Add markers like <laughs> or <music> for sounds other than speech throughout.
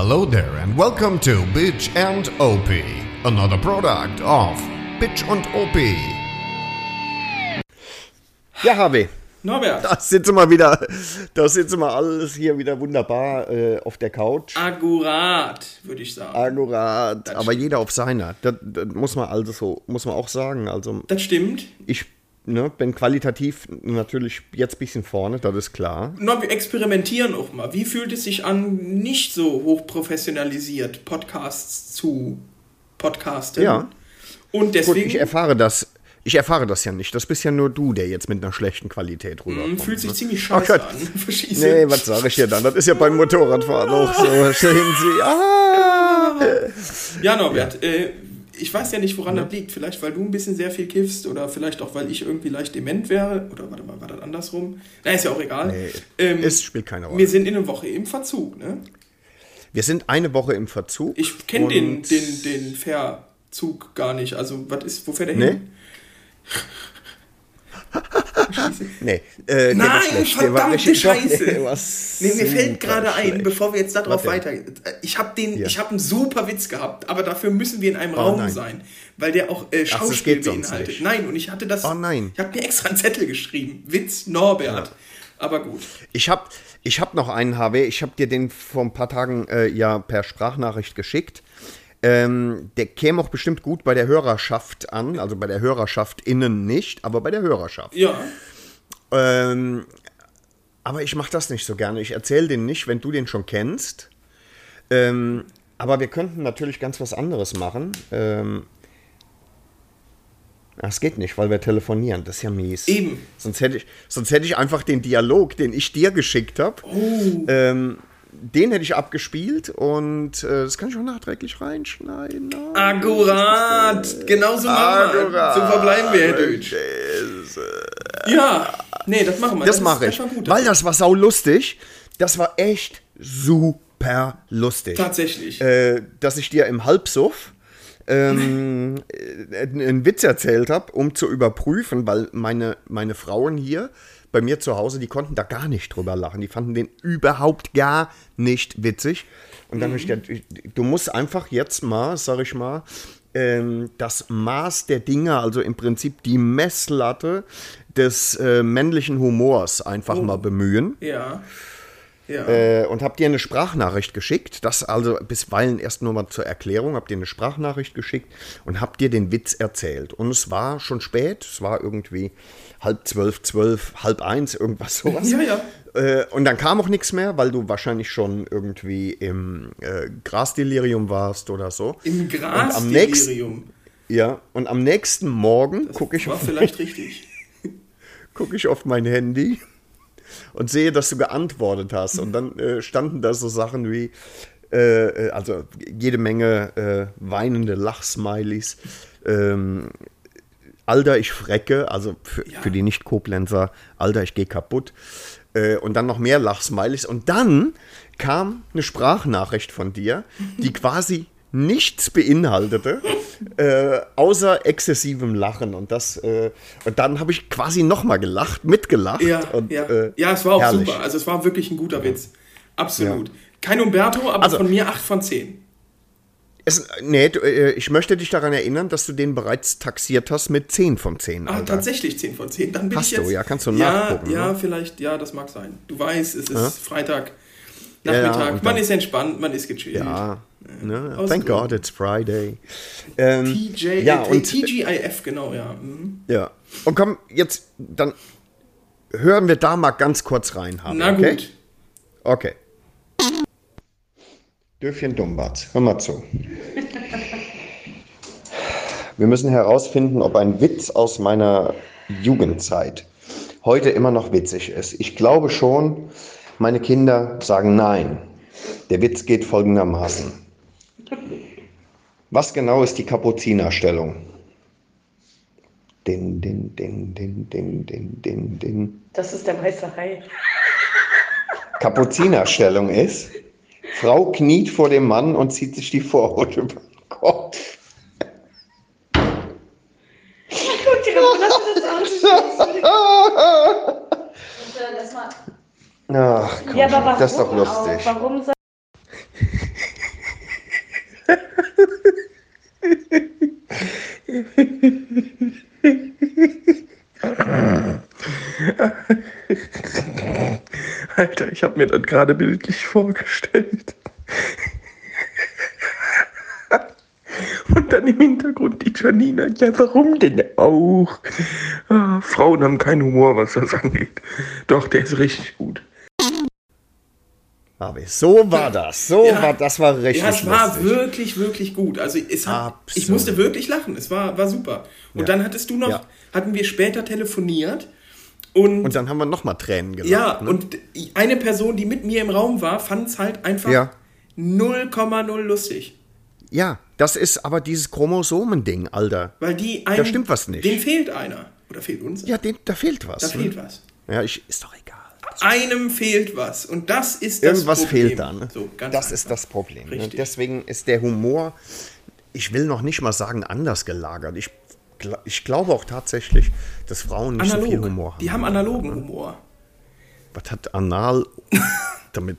Hello there and welcome to Bitch and OP, another product of Bitch und OP. Ja, Harvey, Norbert, da sitzen wir wieder, da sitzen wir alles hier wieder wunderbar äh, auf der Couch. akkurat, würde ich sagen. Akkurat, aber jeder auf seiner. Das, das muss man also so, muss man auch sagen. Also das stimmt. ich ne, bin qualitativ natürlich jetzt ein bisschen vorne, das ist klar. No, wir experimentieren auch mal. Wie fühlt es sich an, nicht so hochprofessionalisiert Podcasts zu podcasten? Ja. Und Gut, deswegen ich erfahre das. Ich erfahre das ja nicht. Das bist ja nur du, der jetzt mit einer schlechten Qualität mm, rüberkommt. fühlt sich ne? ziemlich scheiße Gott. an. <laughs> Du? Nee, was sage ich dir dann? Das ist ja beim Motorradfahren auch so. <laughs> Sehen Sie. Ah. Ja, Norbert, Äh, ich weiß ja nicht, woran das liegt. Vielleicht, weil du ein bisschen sehr viel kiffst oder vielleicht auch, weil ich irgendwie leicht dement wäre. Oder warte mal, war das andersrum? Na, ist ja auch egal. Nee, ähm, es spielt keine Rolle. wir sind in einer Woche im Verzug, ne? Wir sind eine Woche im Verzug. Ich kenne den, den, den Verzug gar nicht. Also, was ist, wo fährt der Nee? hin? Nee, äh, Nein. Der war verdammte richtig- doch, Scheiße. der war Nee, mir fällt gerade ein, bevor wir jetzt darauf Was weiter. Ich habe den, Ja. ich habe einen super Witz gehabt, aber dafür müssen wir in einem Oh, Raum nein. sein, weil der auch äh, Schauspiel sonst beinhaltet. Nein, und ich hatte das. Oh, nein. Ich habe mir extra einen Zettel geschrieben. Witz Norbert. Aber gut. Ich habe ich hab noch einen, HW. Ich habe dir den vor ein paar Tagen äh, ja per Sprachnachricht geschickt. Ähm, der käme auch bestimmt gut bei der Hörerschaft an. Also bei der Hörerschaft innen nicht, aber bei der Hörerschaft. Ja. Ähm, aber ich mache das nicht so gerne. Ich erzähle den nicht, wenn du den schon kennst. Ähm, aber wir könnten natürlich ganz was anderes machen. Ähm, das geht nicht, weil wir telefonieren. Das ist ja mies. Eben. Sonst hätte ich, sonst hätte ich einfach den Dialog, den ich dir geschickt habe, Oh. ähm, den hätte ich abgespielt und äh, das kann ich auch nachträglich reinschneiden. Ah, Akkurat. Genauso machen wir. Akkurat. So verbleiben wir, Herr Deutsch. Ja. Nee, das machen wir. Das ist- mache ich. gut. Weil das war sau lustig. Das war echt super lustig. Tatsächlich. Äh, dass ich dir im Halbsuff ähm, <laughs> äh, einen Witz erzählt habe, um zu überprüfen, weil meine, meine Frauen hier bei mir zu Hause, die konnten da gar nicht drüber lachen. Die fanden den überhaupt gar nicht witzig. Und dann habe ich gedacht, du musst einfach jetzt mal, sag ich mal, ähm, das Maß der Dinge, also im Prinzip die Messlatte des äh, männlichen Humors einfach mal bemühen. ja. Ja. Äh, und hab dir eine Sprachnachricht geschickt. Das also bisweilen erst nur mal zur Erklärung. Hab dir eine Sprachnachricht geschickt und hab dir den Witz erzählt. Und es war schon spät. Es war irgendwie halb zwölf, zwölf, halb eins, irgendwas sowas. Ja, ja. Äh, und dann kam auch nichts mehr, weil du wahrscheinlich schon irgendwie im äh, Grasdelirium warst oder so. Im Und am nächsten, Grasdelirium. ja, und am nächsten Morgen gucke ich, auf- richtig. <laughs> guck ich auf mein Handy und sehe, dass du geantwortet hast. Und dann äh, standen da so Sachen wie, äh, äh, also jede Menge äh, weinende Lachsmileys. Ähm, Alter, ich frecke, also für, Ja. für die Nicht-Koblenzer, Alter, ich gehe kaputt. Äh, und dann noch mehr Lachsmileys. Und dann kam eine Sprachnachricht von dir, die quasi nichts beinhaltete, äh, außer exzessivem Lachen. Und, das, äh, und dann habe ich quasi nochmal gelacht, mitgelacht. Ja, und, ja. äh, ja, es war auch herrlich. super. Also es war wirklich ein guter Witz. Absolut. Kein Umberto, aber Also- von mir 8 von 10. Es, nee, du, äh, ich möchte dich daran erinnern, dass du den bereits taxiert hast mit 10 von 10. Ah, Alter. tatsächlich 10 von 10. Dann bin Hast ich du, jetzt, ja, kannst du ja, nachgucken, Ja, ne? vielleicht, ja, das mag sein. Du weißt, es ist Ja. Freitag, Ja, ja, Nachmittag. und man ist entspannt, man ist gechillt. Ja, ne? Thank Gründen. God it's Friday. Ähm, TJ, ja, äh, und, TGIF, genau, ja. Mhm. ja. Und komm, jetzt, dann hören wir da mal ganz kurz rein. Harvey, Na okay? gut. Okay. Dürfchen Dummbart, hör mal zu. Wir müssen herausfinden, ob ein Witz aus meiner Jugendzeit heute immer noch witzig ist. Ich glaube schon, meine Kinder sagen nein. Der Witz geht folgendermaßen. Was genau ist die Kapuzinerstellung? Din, din, din, din, din, din, din, din. Das ist der weiße Hai. Kapuzinerstellung ist, Frau kniet vor dem Mann und zieht sich die Vorhaut über den Kopf. Guck dir das an. Ach, komm, Ja, aber warum das ist doch auch? lustig. Warum soll Alter, ich habe mir das gerade bildlich vorgestellt. Und dann im Hintergrund die Janina. Ja, warum denn auch? Ah, Frauen haben keinen Humor, was das angeht. Doch, der ist richtig gut. Aber so war das. So Ja. war das war richtig Ja, es war lustig. wirklich, wirklich gut. Also hat, ich musste wirklich lachen. Es war, war super. Und Ja. dann hattest du noch, Ja. hatten wir später telefoniert und, Und dann haben wir nochmal Tränen gelacht. ja, ne? und eine Person, die mit mir im Raum war, fand es halt einfach Ja. 0,0 lustig. ja, das ist aber dieses Chromosomending, Alter. Weil die einem, stimmt was nicht. Dem fehlt einer. Oder fehlt uns? Ja, dem, da fehlt was. da ne? fehlt was. Ja, ich, ist doch egal. Einem fehlt was. Und das ist das Irgendwas Problem. fehlt da. Ne? So, das einfach. ist das Problem. Ne? Richtig. Deswegen ist der Humor, ich will noch nicht mal sagen, anders gelagert. Ich, ich glaube auch tatsächlich, dass Frauen nicht so viel Analog. Humor haben. Die haben analogen Humor. Was hat anal <laughs> damit?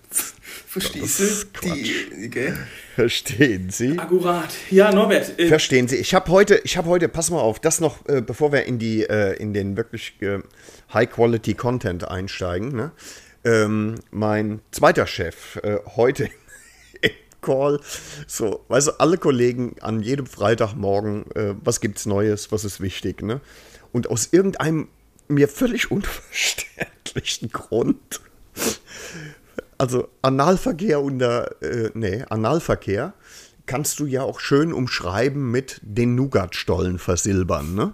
Verstehst du? Die, gell? Verstehen Sie? Akkurat. Ja, Norbert. Äh, Verstehen Sie. Ich habe heute, ich habe heute, pass mal auf, das noch, äh, bevor wir in die, äh, in den wirklich äh, High-Quality Content einsteigen. Ne? Ähm, mein zweiter Chef äh, heute Call, so, weißt du, alle Kollegen an jedem Freitagmorgen, äh, was gibt's Neues, was ist wichtig, ne? Und aus irgendeinem mir völlig <laughs> unverständlichen Grund also Analverkehr unter, äh, nee, Analverkehr kannst du ja auch schön umschreiben mit den Nougatstollen versilbern, ne?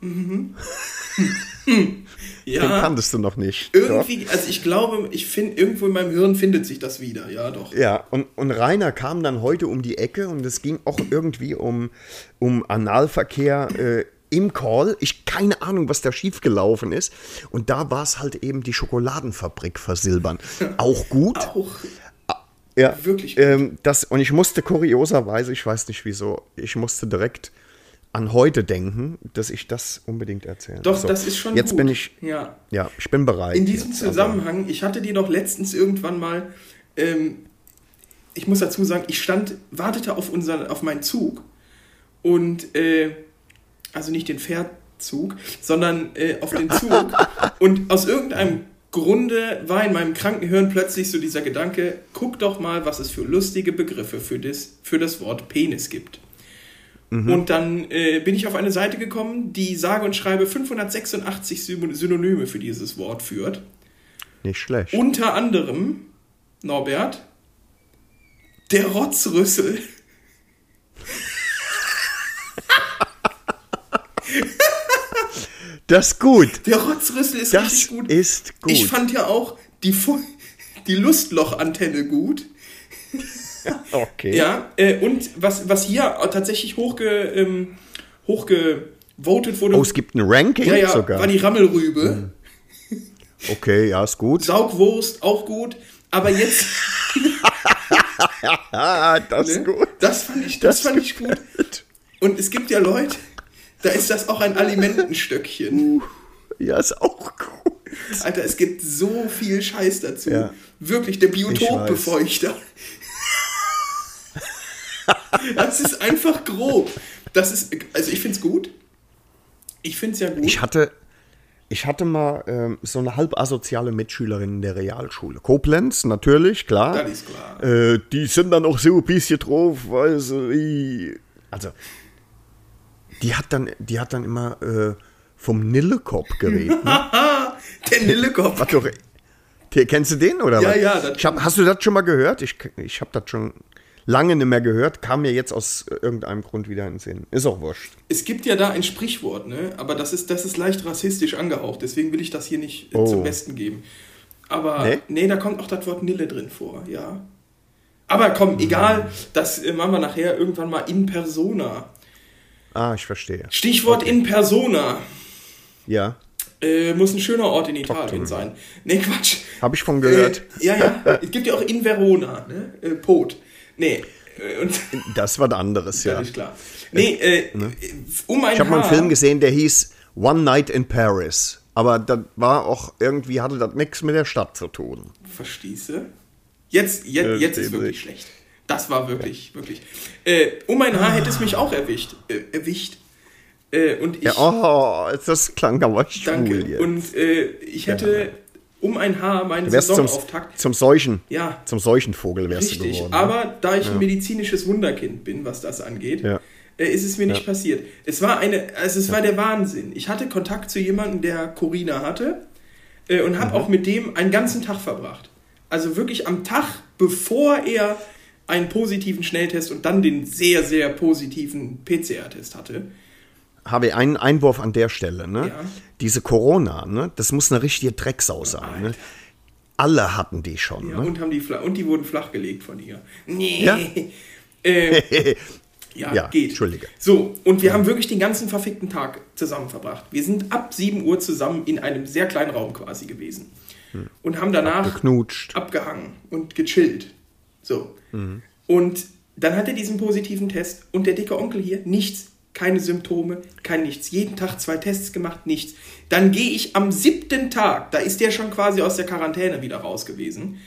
<laughs> Den ja, kanntest du noch nicht. irgendwie, also ich glaube, ich finde, irgendwo in meinem Hirn findet sich das wieder. Ja, doch. Ja, und, und Rainer kam dann heute um die Ecke und es ging auch irgendwie um, um Analverkehr äh, im Call. Ich keine Ahnung, was da schiefgelaufen ist. Und da war es halt eben die Schokoladenfabrik versilbern. <laughs> Auch gut. Auch Ja, Wirklich gut. Ähm, das, und ich musste kurioserweise, ich weiß nicht wieso, ich musste direkt an heute denken, dass ich das unbedingt erzähle. Doch, So, das ist schon Jetzt gut. bin ich, Ja. ja, ich bin bereit. In diesem jetzt, aber- Zusammenhang, ich hatte dir doch letztens irgendwann mal, ähm, ich muss dazu sagen, ich stand, wartete auf, unseren, auf meinen Zug und, äh, also nicht den Fährzug, sondern äh, auf den Zug <laughs> und aus irgendeinem Grunde war in meinem kranken Hirn plötzlich so dieser Gedanke, guck doch mal, was es für lustige Begriffe für das, für das Wort Penis gibt. Und dann äh, bin ich auf eine Seite gekommen, die sage und schreibe 586 Syn- Synonyme für dieses Wort führt. Nicht schlecht. Unter anderem, Norbert, der Rotzrüssel. das ist gut. Der Rotzrüssel ist Das richtig gut. ist gut. Ich fand ja auch die, Fu- die Lustlochantenne gut. <laughs> Okay. Ja, äh, und was, was hier tatsächlich hochge, ähm, hochgevotet wurde, Oh, es gibt ein Ranking ja, ja, sogar. war die Rammelrübe. okay, ja, ist gut. Saugwurst, auch gut. Aber jetzt, <laughs> das ist ne? gut. das fand ich, das, Das fand ich gut. Und es gibt ja Leute, da ist das auch ein Alimentenstöckchen. Ja, ist auch gut. Alter, es gibt so viel Scheiß dazu. Ja. Wirklich, der. Biotopbefeuchter. Das ist einfach grob. Das ist, also ich find's gut. Ich find's ja gut. Ich hatte, ich hatte mal ähm, so eine halb asoziale Mitschülerin in der Realschule. Koblenz, natürlich, klar. Das ist klar. Äh, die sind dann auch so ein bisschen drauf, weil sie. Also, die hat dann, die hat dann immer äh, vom Nillekopf geredet. Ne? <laughs> der Nillekopf. Doch, der, kennst du den oder Ja, was? ja, hab, hast du das schon mal gehört? Ich, ich habe das schon lange nicht mehr gehört. Kam mir jetzt aus irgendeinem Grund wieder in den Sinn. Ist auch wurscht. Es gibt ja da ein Sprichwort, ne? Aber das ist, das ist leicht rassistisch angehaucht, deswegen will ich das hier nicht Oh. zum Besten geben. Aber Nee? nee? da kommt auch das Wort Nille drin vor, ja. Aber komm, egal, das äh, machen wir nachher irgendwann mal in persona. Ah, ich verstehe. Stichwort in persona. Ja, Äh, muss ein schöner Ort in Italien me. sein. Nee, Quatsch. habe ich von gehört. Äh, ja, ja. <laughs> Es gibt ja auch in Verona, ne? Äh, Pot. Nee. Äh, und, Das war was anderes, ja. ja. ist klar. Nee, äh, um ein Ich habe mal einen Film gesehen, der hieß One Night in Paris. Aber das war auch irgendwie, hatte das nichts mit der Stadt zu tun. Verstehste? Jetzt, jetzt, Äh, jetzt ist wirklich schlecht. Das war wirklich, wirklich. Äh, um mein Haar hätte es mich auch erwischt. Äh, erwischt. Äh, und ich, Ja, oh, das klang aber danke. schwul jetzt. Und äh, ich hätte um ein Haar meinen du wärst zum, Saisonauftakt. zum Seuchen. Ja. Zum Seuchenvogel wärst du Richtig, geworden. ne? aber da ich ein medizinisches Wunderkind bin, was das angeht, Ja. äh, ist es mir nicht passiert. Es war eine, also es war der Wahnsinn. Ich hatte Kontakt zu jemandem, der Corona hatte äh, und Mhm. habe auch mit dem einen ganzen Tag verbracht. Also wirklich am Tag, bevor er einen positiven Schnelltest und dann den sehr, sehr positiven PCR-Test hatte. Habe ich einen Einwurf an der Stelle. Ne? Ja. Diese Corona, ne? das muss eine richtige Drecksau sein. Ne? Alle hatten die schon. Ja, ne? und, haben die und die wurden flachgelegt von ihr. Nee. Ja? <laughs> <laughs> Äh, ja, geht. Entschuldige. So, und wir haben wirklich den ganzen verfickten Tag zusammen verbracht. Wir sind ab 7 Uhr zusammen in einem sehr kleinen Raum quasi gewesen. Und haben danach abgehangen und gechillt. So. Mhm. Und dann hat er diesen positiven Test und der dicke Onkel hier, nichts, keine Symptome, kein nichts. Jeden Tag zwei Tests gemacht, nichts. Dann gehe ich am siebten Tag, da ist der schon quasi aus der Quarantäne wieder raus gewesen,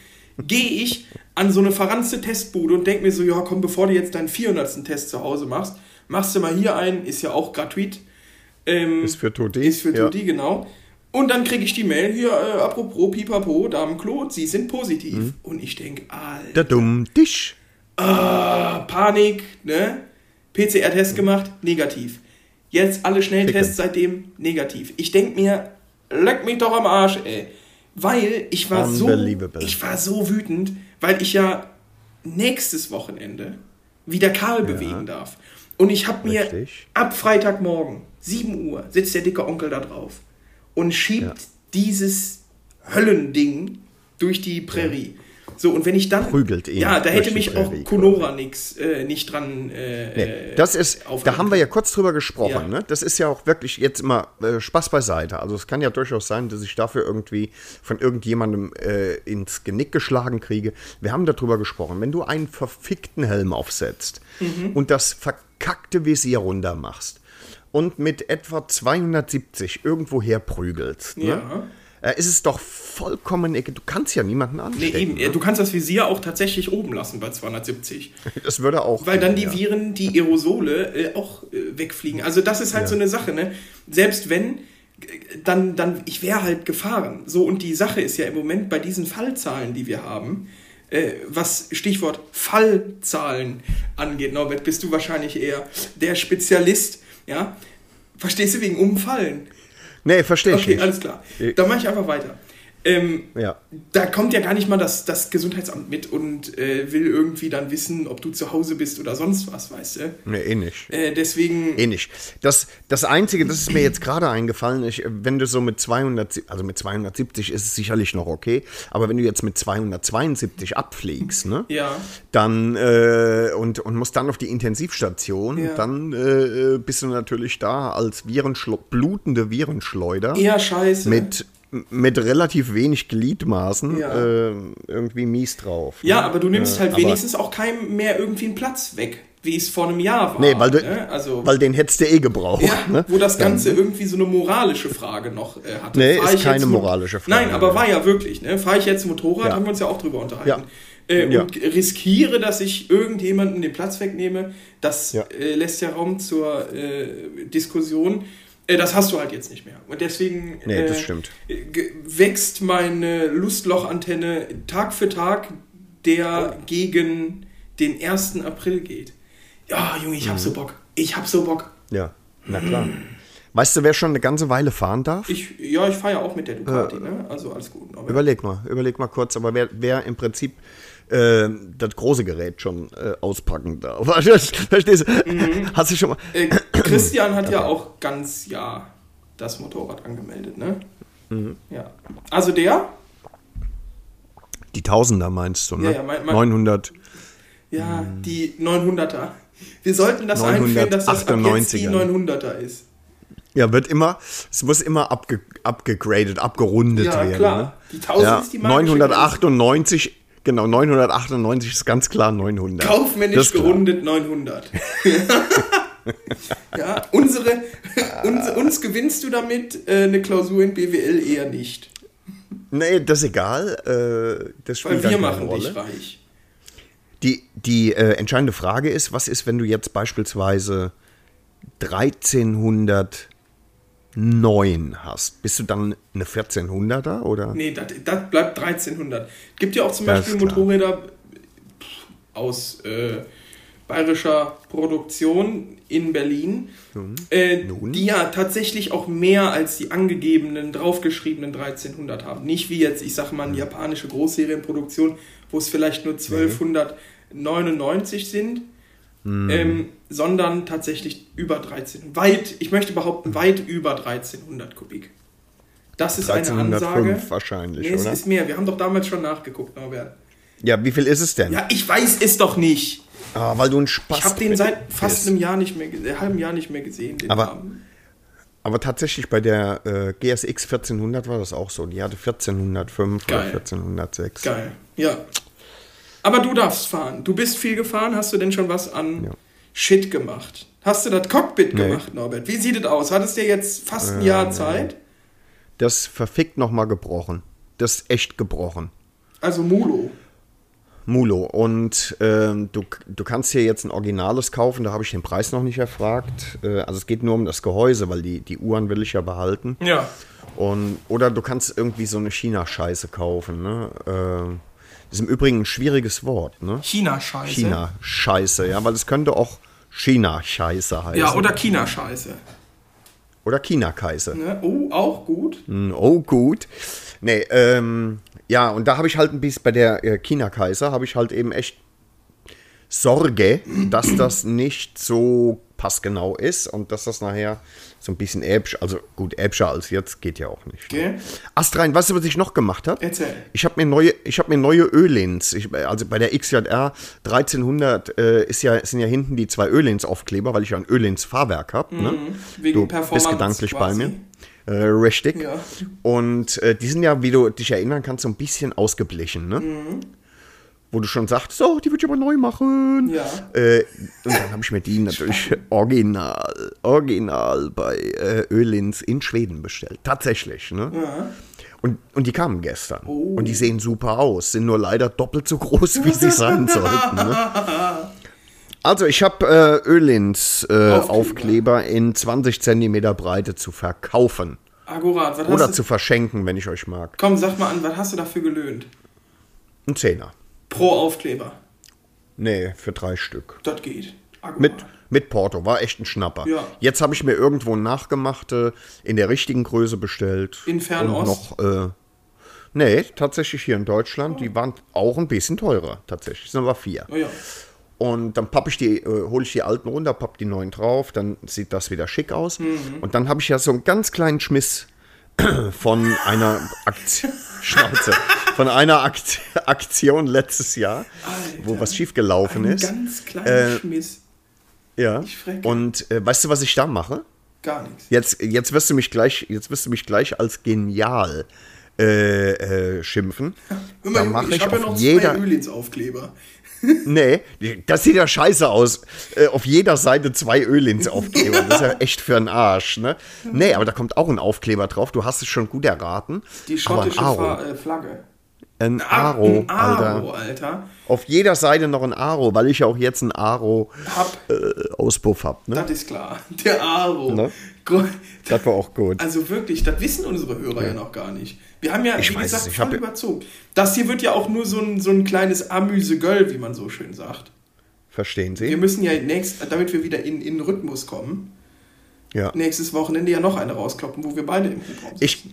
gehe ich an so eine verranzte Testbude und denke mir so, ja komm, bevor du jetzt deinen 400. Test zu Hause machst, machst du mal hier einen, ist ja auch gratuit. Ähm, Ist für Tutti. Ist für ja. Tutti, genau. Und dann kriege ich die Mail hier, äh, apropos, pipapo, Damenklo, sie sind positiv. Mhm. Und ich denke, Alter, Der dumm Dich. Panik, ne? PCR-Test gemacht, negativ. Jetzt alle Schnelltests seitdem negativ. Ich denke mir, leck mich doch am Arsch, ey. Weil ich war so, ich war so wütend, weil ich ja nächstes Wochenende wieder Karl bewegen darf. Und ich habe mir Richtig. ab Freitagmorgen, 7 Uhr, sitzt der dicke Onkel da drauf und schiebt Ja. dieses Höllending durch die Prärie. So, und wenn ich dann. Prügelt ihn Ja, da hätte mich auch Conora nix, äh, nicht dran. Äh, Nee, das ist, da haben wir ja kurz drüber gesprochen. Ja. Ne? Das ist ja auch wirklich jetzt immer äh, Spaß beiseite. Also es kann ja durchaus sein, dass ich dafür irgendwie von irgendjemandem äh, ins Genick geschlagen kriege. Wir haben darüber gesprochen. Wenn du einen verfickten Helm aufsetzt Mhm. und das verkackte Visier runter machst und mit etwa 270 irgendwo herprügelst, ne? Ja. äh, ist es doch vollkommen egal. Du kannst ja niemanden Nee, anstecken. eben. ne? Du kannst das Visier auch tatsächlich oben lassen bei 270. <laughs> Das würde auch. Weil dann die ja. Viren, die <laughs> Aerosole äh, auch äh, wegfliegen. Also das ist halt so eine Sache, ne? Selbst wenn, äh, dann, dann, ich wäre halt gefahren. So, und die Sache ist ja im Moment bei diesen Fallzahlen, die wir haben, äh, was Stichwort Fallzahlen angeht, Norbert, bist du wahrscheinlich eher der Spezialist, ja? Verstehst du wegen Umfallen? Nee, verstehe ich Okay, nicht. alles klar. Dann mache ich einfach weiter. Ähm, Ja. da kommt ja gar nicht mal das, das Gesundheitsamt mit und äh, will irgendwie dann wissen, ob du zu Hause bist oder sonst was, weißt du? Nee, eh nicht. Äh, deswegen, Eh nicht. Das, das Einzige, das ist mir jetzt gerade eingefallen, ich, wenn du so mit 200, also mit 270 ist es sicherlich noch okay, aber wenn du jetzt mit 272 abfliegst, ne? ja, Dann äh, und, und musst dann auf die Intensivstation, Ja. dann äh, bist du natürlich da als Virenschle blutende Virenschleuder eher scheiße. mit, mit relativ wenig Gliedmaßen Ja. äh, irgendwie mies drauf. ja, ne? aber du nimmst halt wenigstens auch keinem mehr irgendwie einen Platz weg, wie es vor einem Jahr war. Nee, weil, du, ne? also, weil den hättest du eh gebraucht. ja, ne? wo das Dann- Ganze irgendwie so eine moralische Frage noch äh, hatte. Nee, Fahr ist keine moralische Frage. Nein, aber war ja wirklich. Ne? Fahre ich jetzt Motorrad, Ja. haben wir uns ja auch drüber unterhalten. Ja. Äh. Und riskiere, dass ich irgendjemanden den Platz wegnehme, das äh, lässt ja Raum zur äh, Diskussion. Äh, das hast du halt jetzt nicht mehr. Und deswegen Nee, äh, wächst meine Lustlochantenne Tag für Tag, der gegen den 1. April geht. Ja, Junge, ich hab Mhm. so Bock. Ich hab so Bock. Ja, na klar. Weißt du, wer schon eine ganze Weile fahren darf? Ich, ja, ich fahre ja auch mit der Ducati, ne? Also alles gut. Aber Überleg mal, überleg mal kurz, aber wer, wer im Prinzip äh, das große Gerät schon äh, auspacken darf. <laughs> Verstehst du? Mhm. Hast du schon mal. Christian hat ja auch ganz ja das Motorrad angemeldet, ne? Mhm. Ja. Also der, Die Tausender meinst du, ne? Ja, ja, mein- mein- 900. ja, die 900er. Wir sollten das einführen, dass das ab jetzt die 998er. 900er ist. Ja, wird immer, es muss immer abge, abgegradet, abgerundet Ja, werden. klar. Ne? Die 1000 ja, ist die magische 998, genau, 998 ist ganz klar 900. Kaufmännisch gerundet 900. <laughs> <laughs> ja, unsere, uns, uns gewinnst du damit äh, eine Klausur in BWL eher nicht. Nee, das ist egal. Äh, das spielt Weil wir machen Rolle. dich reich. Die, die äh, entscheidende Frage ist, was ist, wenn du jetzt beispielsweise 1309 hast, bist du dann eine 1400er oder? Nee, das, das bleibt 1300. Gibt ja auch zum Das Beispiel. Motorräder aus äh, bayerischer Produktion in Berlin, äh, Nun? die ja tatsächlich auch mehr als die angegebenen, draufgeschriebenen 1300 haben. Nicht wie jetzt, ich sag mal, eine japanische Großserienproduktion, wo es vielleicht nur 1299 sind, ähm, sondern tatsächlich über 13. Weit, ich möchte behaupten, weit über 1300 Kubik. Das ist eine 1305 Ansage. wahrscheinlich, nee, es oder? ist mehr. Wir haben doch damals schon nachgeguckt, Norbert. Ja, wie viel ist es denn? Ja, ich weiß es doch nicht. Ah, weil du ein Spaß Ich habe den seit fast einem Jahr nicht mehr, äh, halben Jahr nicht mehr gesehen. Den Aber- Namen. Aber tatsächlich bei der äh, GSX 1400 war das auch so. Die hatte 1405 oder Geil. 1406. Geil. Ja. Aber du darfst fahren. Du bist viel gefahren. Hast du denn schon was an Ja. Shit gemacht? Hast du das Cockpit Nee. gemacht, Norbert? Wie sieht es aus? Hattest du jetzt fast ein Jahr Zeit? Das verfickt nochmal gebrochen. Das ist echt gebrochen. Also Mulo. Mulo. Und ähm, du, du kannst hier jetzt ein Originales kaufen, da habe ich den Preis noch nicht erfragt. Äh, also es geht nur um das Gehäuse, weil die, die Uhren will ich ja behalten. Ja. Und, oder du kannst irgendwie so eine China-Scheiße kaufen. Ne? Äh, das ist im Übrigen ein schwieriges Wort. Ne? China-Scheiße. China-Scheiße, ja, weil es könnte auch China-Scheiße heißen. Ja, oder China-Scheiße. oder China-Kaiser. Ne? Oh, auch gut. Hm, Oh, gut. Nee, ähm, ja, und da habe ich halt ein bisschen, bei der äh, China-Kaiser habe ich halt eben echt Sorge, dass das nicht so passgenau ist und dass das nachher so ein bisschen äbsch, also gut, äbscher als jetzt geht ja auch nicht. Gell? Astrein, weißt du, was ich noch gemacht habe? Erzähl. Ich habe mir neue, ich habe mir neue Öllins. Ich, also bei der XJR 1300 äh, ist ja, sind ja hinten die zwei Öllins-Aufkleber, weil ich ja ein Öllins-Fahrwerk habe. Ne? Mhm. Wegen du Performance bist gedanklich quasi. bei mir. Äh, richtig. Ja. Und äh, die sind ja, wie du dich erinnern kannst, so ein bisschen ausgeblichen. Ne? Mhm. Wo du schon sagst, so, die würde ich aber neu machen. Ja. Äh, und dann habe ich mir die natürlich original, original bei äh, Ölins in Schweden bestellt. Tatsächlich. Ne? Und, und die kamen gestern. Oh. Und die sehen super aus, sind nur leider doppelt so groß, wie sie sein sollten. Ne? <laughs> Also ich habe äh, Ölins äh, in 20 Zentimeter Breite zu verkaufen. Akkurat. Was Oder hast zu du, verschenken, wenn ich euch mag. komm, sag mal an, was hast du dafür gelöhnt? Ein Zehner. Pro Aufkleber. Nee, für drei Stück. Das geht. Mit, mit Porto, war echt ein Schnapper. Ja. Jetzt habe ich mir irgendwo nachgemachte in der richtigen Größe bestellt. In Fernost? Und noch, äh, nee, tatsächlich hier in Deutschland. Die waren auch ein bisschen teurer, tatsächlich. Sind aber vier. Oh ja. Und dann papp ich die, äh, hole ich die alten runter, papp die neuen drauf, dann sieht das wieder schick aus. Mhm. Und dann habe ich ja so einen ganz kleinen Schmiss <clears throat> von einer Aktion, <laughs> Schnauze, von einer Akt Aktion letztes Jahr, wo was schiefgelaufen Ein ist. ganz kleiner Äh, Schmiss. Ja. Und äh, weißt du, was ich da mache? Gar nichts. Jetzt, jetzt wirst du mich gleich, jetzt wirst du mich gleich als genial äh, äh, schimpfen. Hör Da mal, mache ich ich habe ja auf noch jeder, zwei Ölins-Aufkleber. Nee, das sieht ja scheiße aus. Äh, auf jeder Seite zwei Ölins-Aufkleber. Das ist <laughs> ja echt für einen Arsch, ne? Nee, aber da kommt auch ein Aufkleber drauf. Du hast es schon gut erraten. Die ein schottische Aro. Äh, Flagge. Ein Aro, ein Aro, Alter. Alter. Auf jeder Seite noch ein Aro, weil ich ja auch jetzt einen Aro-Auspuff Hab, hab, ne? das ist klar. Der Aro. Ne? Das war auch gut. Also wirklich, das wissen unsere Hörer ja, noch gar nicht. Wir haben ja, Ich wie weiß gesagt, es, ich voll überzogen. Das hier wird ja auch nur so ein, so ein kleines Amüse-Göll, wie man so schön sagt. Verstehen Wir Sie? müssen ja nächst, damit wir wieder in, in Rhythmus kommen, Ja. nächstes Wochenende ja noch eine rauskloppen, wo wir beide im Hubraum sitzen. Ich,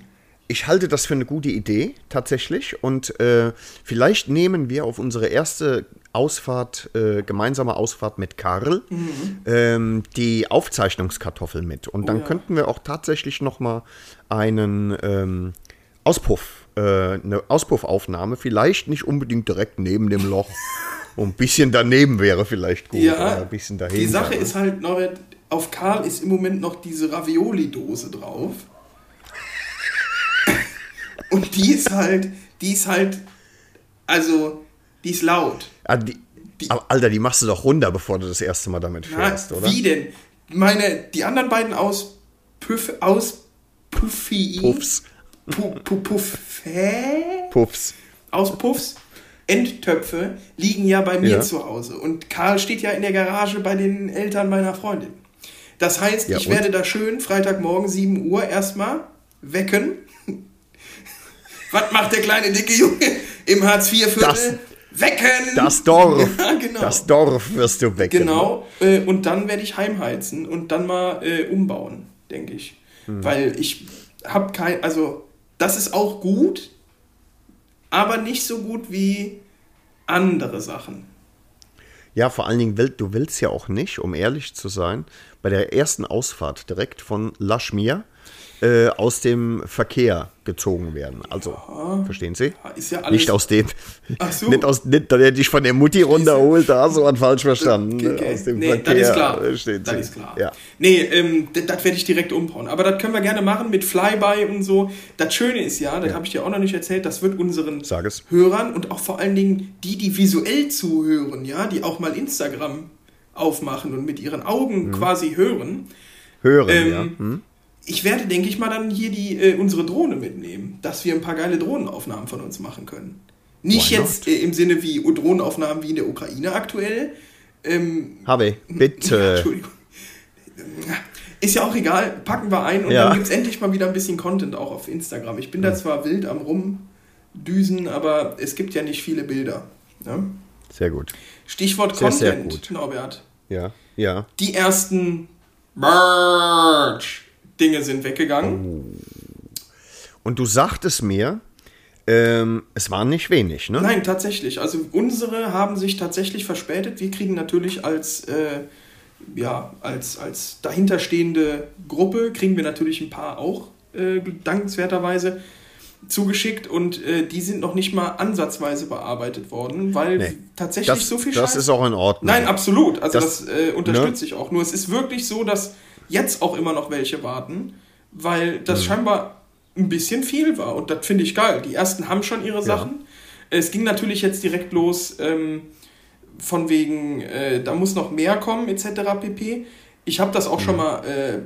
ich halte das für eine gute Idee, tatsächlich. Und äh, vielleicht nehmen wir auf unsere erste Ausfahrt, äh, gemeinsame Ausfahrt mit Karl, ähm, die Aufzeichnungskartoffel mit. Und dann Mhm. Oh ja. könnten wir auch tatsächlich noch mal einen ähm, Auspuff, äh, eine Auspuffaufnahme, vielleicht nicht unbedingt direkt neben dem Loch. <laughs> Und ein bisschen daneben wäre vielleicht gut. Ja, ein bisschen dahinter. die Sache ne? ist halt, Norbert, auf Karl ist im Moment noch diese Ravioli-Dose drauf. <laughs> Und die ist halt, die ist halt, also, die ist laut. Ah, die, aber, Alter, die machst du doch runter, bevor du das erste Mal damit Na, fährst, oder? Wie denn? Meine, die anderen beiden aus Puff, aus Puffy. Puffs. Pu, pu, Puff, hä? Puffs. Aus Puffs. Endtöpfe liegen ja bei mir Ja. zu Hause. Und Karl steht ja in der Garage bei den Eltern meiner Freundin. Das heißt, Ja, ich und? werde da schön Freitagmorgen 7 Uhr erstmal wecken. <laughs> Was macht der kleine dicke Junge im Hartz-IV-Viertel? Wecken! Das Dorf. <laughs> Ja, genau. Das Dorf wirst du weg. Genau, äh, und dann werde ich heimheizen und dann mal äh, umbauen, denke ich. Hm. Weil ich habe kein, also das ist auch gut, aber nicht so gut wie andere Sachen. Ja, vor allen Dingen, will, du willst ja auch nicht, um ehrlich zu sein, bei der ersten Ausfahrt direkt von Lashmir äh, aus dem Verkehr gezogen werden. Also, verstehen Sie? Ja, ist ja alles- nicht aus dem, Ach so. nicht aus, nicht, dass er dich von der Mutti runterholt, da hast du was falsch verstanden. Okay. Aus dem nee, Verkehr, das ist klar. verstehen Das Sie? ist klar. Ja. Nee, ähm, das, werde ich direkt umbauen. Aber das können wir gerne machen mit Flyby und so. Das Schöne ist ja, das habe ich dir auch noch nicht erzählt, das wird unseren. Hörern und auch vor allen Dingen die, die visuell zuhören, ja, die auch mal Instagram aufmachen und mit ihren Augen Mhm. quasi hören. Hören, Ähm, ja. Hm? Ich werde, denke ich mal, dann hier die, äh, unsere Drohne mitnehmen, dass wir ein paar geile Drohnenaufnahmen von uns machen können. Nicht Why jetzt äh, im Sinne wie Drohnenaufnahmen wie in der Ukraine aktuell. Ähm, Habe, <laughs> bitte. Entschuldigung. Ist ja auch egal, packen wir ein und Ja. dann gibt es endlich mal wieder ein bisschen Content auch auf Instagram. Ich bin da zwar wild am Rumdüsen, aber es gibt ja nicht viele Bilder. Ne? Sehr gut. Stichwort Sehr, sehr Content, gut. Norbert. Ja, ja. Die ersten Merch-Dinge sind weggegangen. Und du sagtest mir, ähm, es waren nicht wenig, ne? Nein, tatsächlich. Also unsere haben sich tatsächlich verspätet. Wir kriegen natürlich als, äh, ja, als, als dahinterstehende Gruppe, kriegen wir natürlich ein paar auch äh, dankenswerterweise zugeschickt und äh, die sind noch nicht mal ansatzweise bearbeitet worden, weil Nee. tatsächlich Das, so viel das Scheiß- ist auch in Ordnung. Nein, absolut. Also das, Das- äh, unterstütze ich auch. Nur es ist wirklich so, dass jetzt auch immer noch welche warten, weil Mhm. das scheinbar ein bisschen viel war. Und das finde ich geil. Die ersten haben schon ihre Sachen. Es ging natürlich jetzt direkt los ähm, von wegen, äh, da muss noch mehr kommen, etc. pp. Ich habe das auch Mhm. schon mal äh,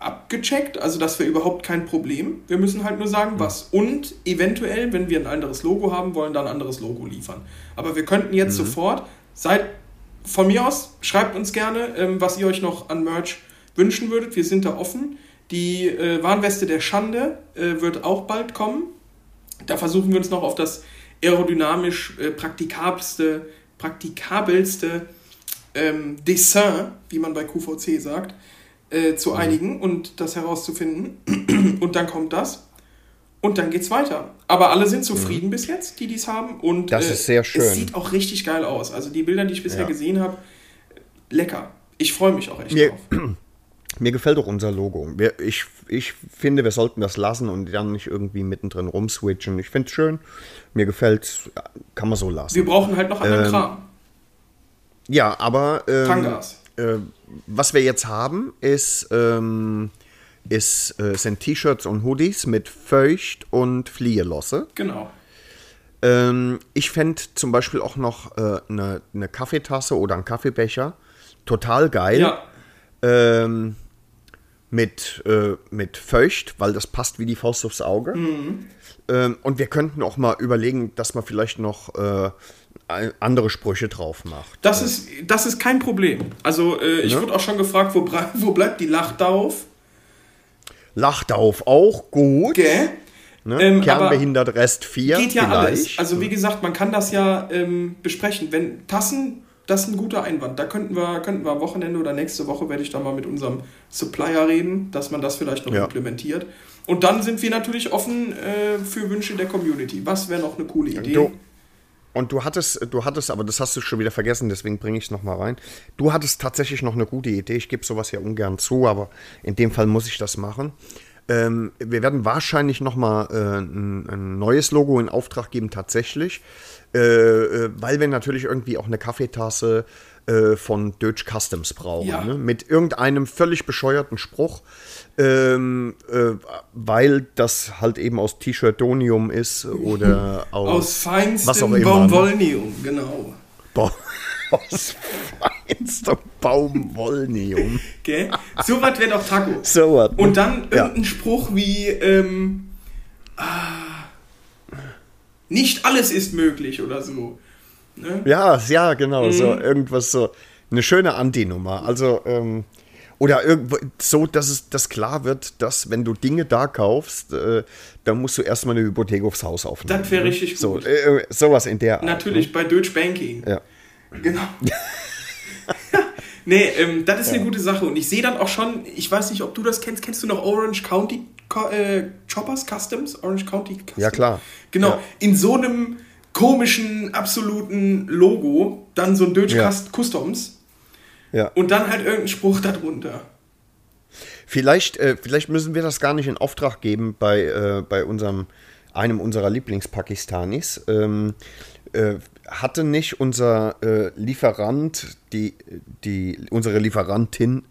abgecheckt, also das wäre überhaupt kein Problem. Wir müssen halt nur Mhm. sagen, was. Und eventuell, wenn wir ein anderes Logo haben wollen, dann ein anderes Logo liefern. Aber wir könnten jetzt Mhm. sofort, seid von mir aus, schreibt uns gerne, ähm, was ihr euch noch an Merch wünschen würdet. Wir sind da offen. Die äh, Warnweste der Schande äh, wird auch bald kommen. Da versuchen wir uns noch auf das aerodynamisch äh, praktikabelste, praktikabelste ähm, Dessin, wie man bei QVC sagt, äh, zu einigen und das herauszufinden. <clears throat> und dann kommt das. Und dann geht's weiter. Aber alle sind zufrieden bis jetzt, die dies haben. Und Mhm. Das ist sehr schön. es sieht auch richtig geil aus. Also die Bilder, die ich bisher Ja. gesehen habe, lecker. Ich freue mich auch echt Mir- drauf. <clears throat> Mir gefällt auch unser Logo. Wir, ich, ich finde, wir sollten das lassen und dann nicht irgendwie mittendrin rumswitchen. Ich finde es schön. Mir gefällt kann man so lassen. Wir brauchen halt noch anderen Ähm, Kram. Ja, aber ähm, Tangas. äh, was wir jetzt haben, ist, ähm, ist, äh, sind T-Shirts und Hoodies mit Feucht und Fliehelosse. Genau. Ähm, ich fände zum Beispiel auch noch äh, eine eine Kaffeetasse oder einen Kaffeebecher total geil. Ja, Ähm, mit, äh, mit Feucht, weil das passt wie die Faust aufs Auge. Mhm. Ähm, und wir könnten auch mal überlegen, dass man vielleicht noch äh, andere Sprüche drauf macht. das ist, das ist kein Problem. Also äh, ich Ne? wurde auch schon gefragt, wo, wo bleibt die Lachdauf? Lacht auf, auch gut. Gell? Ne? Ähm, Kernbehindert Rest 4. Geht ja vielleicht. alles. Also wie gesagt, man kann das ja ähm, besprechen. Wenn Tassen, das ist ein guter Einwand. Da könnten wir, könnten wir am Wochenende oder nächste Woche werde ich da mal mit unserem Supplier reden, dass man das vielleicht noch Ja. implementiert. Und dann sind wir natürlich offen äh, für Wünsche der Community. Was wäre noch eine coole Idee? Du, und du hattest, du hattest, aber das hast du schon wieder vergessen, deswegen bringe ich es nochmal rein. Du hattest tatsächlich noch eine gute Idee. Ich gebe sowas ja ungern zu, aber in dem Fall muss ich das machen. Ähm, wir werden wahrscheinlich nochmal äh, ein, ein neues Logo in Auftrag geben, tatsächlich. Äh, äh, weil wir natürlich irgendwie auch eine Kaffeetasse äh, von Deutsch Customs brauchen. Ja. Ne? Mit irgendeinem völlig bescheuerten Spruch. Ähm, äh, weil das halt eben aus T-Shirtonium ist oder <laughs> aus, Aus feinstem was auch immer, ne? Baumwollnium, genau. Ba <laughs> aus feinstem Baumwollnium. <laughs> Gell? So was wäre doch Taco. So was. ne? Und dann Ja. irgendein Spruch wie, ähm, ah, nicht alles ist möglich oder so. Ne? Ja, ja, genau, so Mhm. irgendwas so. Eine schöne Anti-Nummer. Also, ähm, Oder irgendwo so, dass es dass klar wird, dass wenn du Dinge da kaufst, äh, dann musst du erstmal eine Hypothek aufs Haus aufnehmen. Das wäre ne? richtig so, gut. äh, sowas in der Art. Natürlich bei Deutsche Banking. Ja. Genau. <laughs> nee, ähm, das ist eine gute Sache. Und ich sehe dann auch schon, ich weiß nicht, ob du das kennst, kennst du noch Orange County Co äh, Choppers Customs? Orange County Customs? Ja, klar. Genau, Ja. in so einem komischen, absoluten Logo, dann so ein Deutsche Ja. Cust- Customs Ja. und dann halt irgendein Spruch darunter. Vielleicht, äh, vielleicht müssen wir das gar nicht in Auftrag geben bei, äh, bei unserem, einem unserer Lieblingspakistanis. Ähm, äh, hatte nicht unser äh, Lieferant, die, die, unsere Lieferantin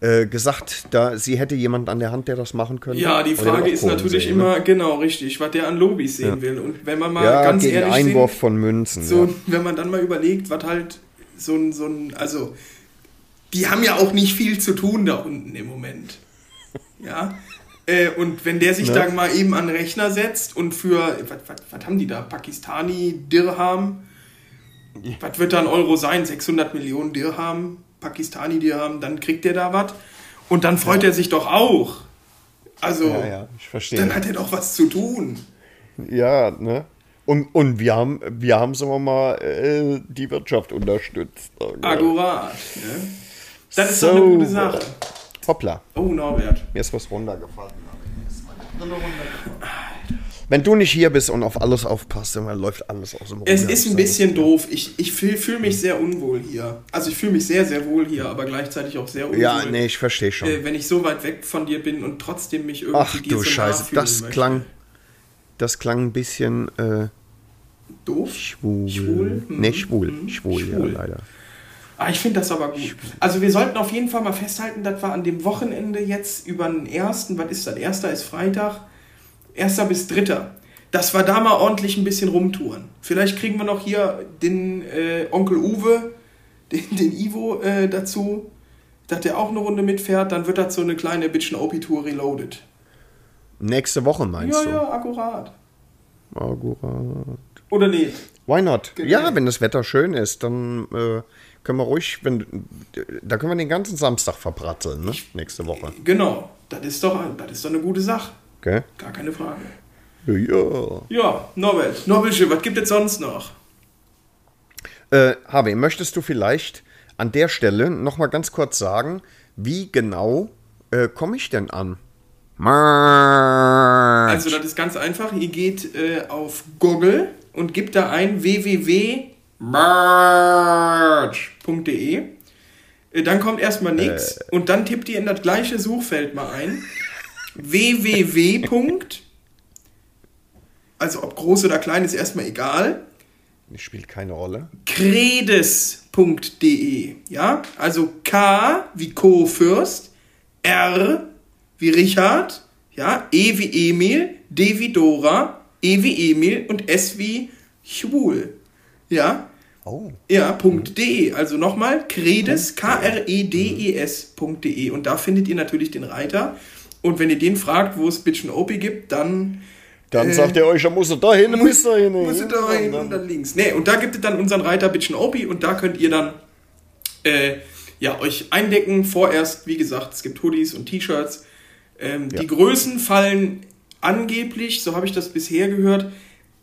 äh, gesagt, da sie hätte jemand an der Hand, der das machen könnte? Ja, die Frage ist natürlich sehen, ne? immer, genau, richtig, was der an Lobis sehen will. Und wenn man mal Ja, ganz gegen ehrlich Einwurf sehen, von Münzen. so, ja. wenn man dann mal überlegt, was halt so ein, so ein, also, die haben ja auch nicht viel zu tun da unten im Moment. <laughs> Ja. Äh, und wenn der sich Ne? dann mal eben an den Rechner setzt und für, was, haben die da? Pakistani Dirham? Was wird da ein Euro sein? 600 Millionen Dirham? Pakistani Dirham? Dann kriegt der da was. Und dann freut er sich doch auch. Also, Ja, ja, ich verstehe. dann hat er doch was zu tun. Ja, ne? Und, und wir haben, wir haben, sagen wir mal, äh, die Wirtschaft unterstützt. Akkurat. Ne? Das ist So. doch eine gute Sache. Hoppla, Oh, Norbert. mir ist was runtergefallen. Wenn du nicht hier bist und auf alles aufpasst, dann läuft alles aus dem Ruder. Es ist ein bisschen doof. Ich, ich fühle fühl mich sehr unwohl hier. Also ich fühle mich sehr, sehr wohl hier, aber gleichzeitig auch sehr unwohl. Ja, nee, ich verstehe schon. äh, wenn ich so weit weg von dir bin und trotzdem mich irgendwie Ach du Scheiße, das möchte. klang, das klang ein bisschen äh, doof. schwul. Schwul? Mhm. Nee, schwul. Mhm. Schwul, Schwul. ja, leider. Ah, ich finde das aber gut. Also wir sollten auf jeden Fall mal festhalten, dass wir an dem Wochenende jetzt über den ersten, was ist das? Erster ist Freitag, erster bis dritter, dass wir da mal ordentlich ein bisschen rumtouren. Vielleicht kriegen wir noch hier den äh, Onkel Uwe, <laughs> den, den Ivo äh, dazu, dass der auch eine Runde mitfährt. Dann wird das so eine kleine Bitchen OP-Tour reloaded. Nächste Woche meinst Ja, du? ja, akkurat. Akkurat. Oder nicht? Why not? Genau. Ja, wenn das Wetter schön ist, dann äh, können wir ruhig, wenn, da können wir den ganzen Samstag verbratteln, ne? Nächste Woche. Genau. Das ist doch, das ist doch eine gute Sache. Okay? Gar keine Frage. Ja. Ja, Norbert. Norbert, was gibt es sonst noch? Äh, Harvey, möchtest du vielleicht an der Stelle noch mal ganz kurz sagen, wie genau äh, komme ich denn an? Also das ist ganz einfach. Ihr geht äh, auf Google und gebt da ein www.merch.de. Äh, Dann kommt erstmal nichts und dann tippt ihr in das gleiche Suchfeld mal ein www. Also ob groß oder klein ist erstmal egal. Spielt keine Rolle. credes.de. Ja, also K wie Co-Fürst, R wie Richard, ja, E wie Emil, D wie Dora, E wie Emil und S wie Schwul. Ja, Oh. ja, .de. Also nochmal, credes, K-R-E-D-E-S.de. Und da findet ihr natürlich den Reiter. Und wenn ihr den fragt, wo es Bitchen OP gibt, dann Dann sagt er euch, da muss er da hin, muss er hin. muss ihr da hin und dann links. Nee, und da gibt es dann unseren Reiter Bitchen Opi und da könnt ihr dann äh, ja, euch eindecken. Vorerst, wie gesagt, es gibt Hoodies und T-Shirts. Ähm, Die Größen fallen angeblich, so habe ich das bisher gehört,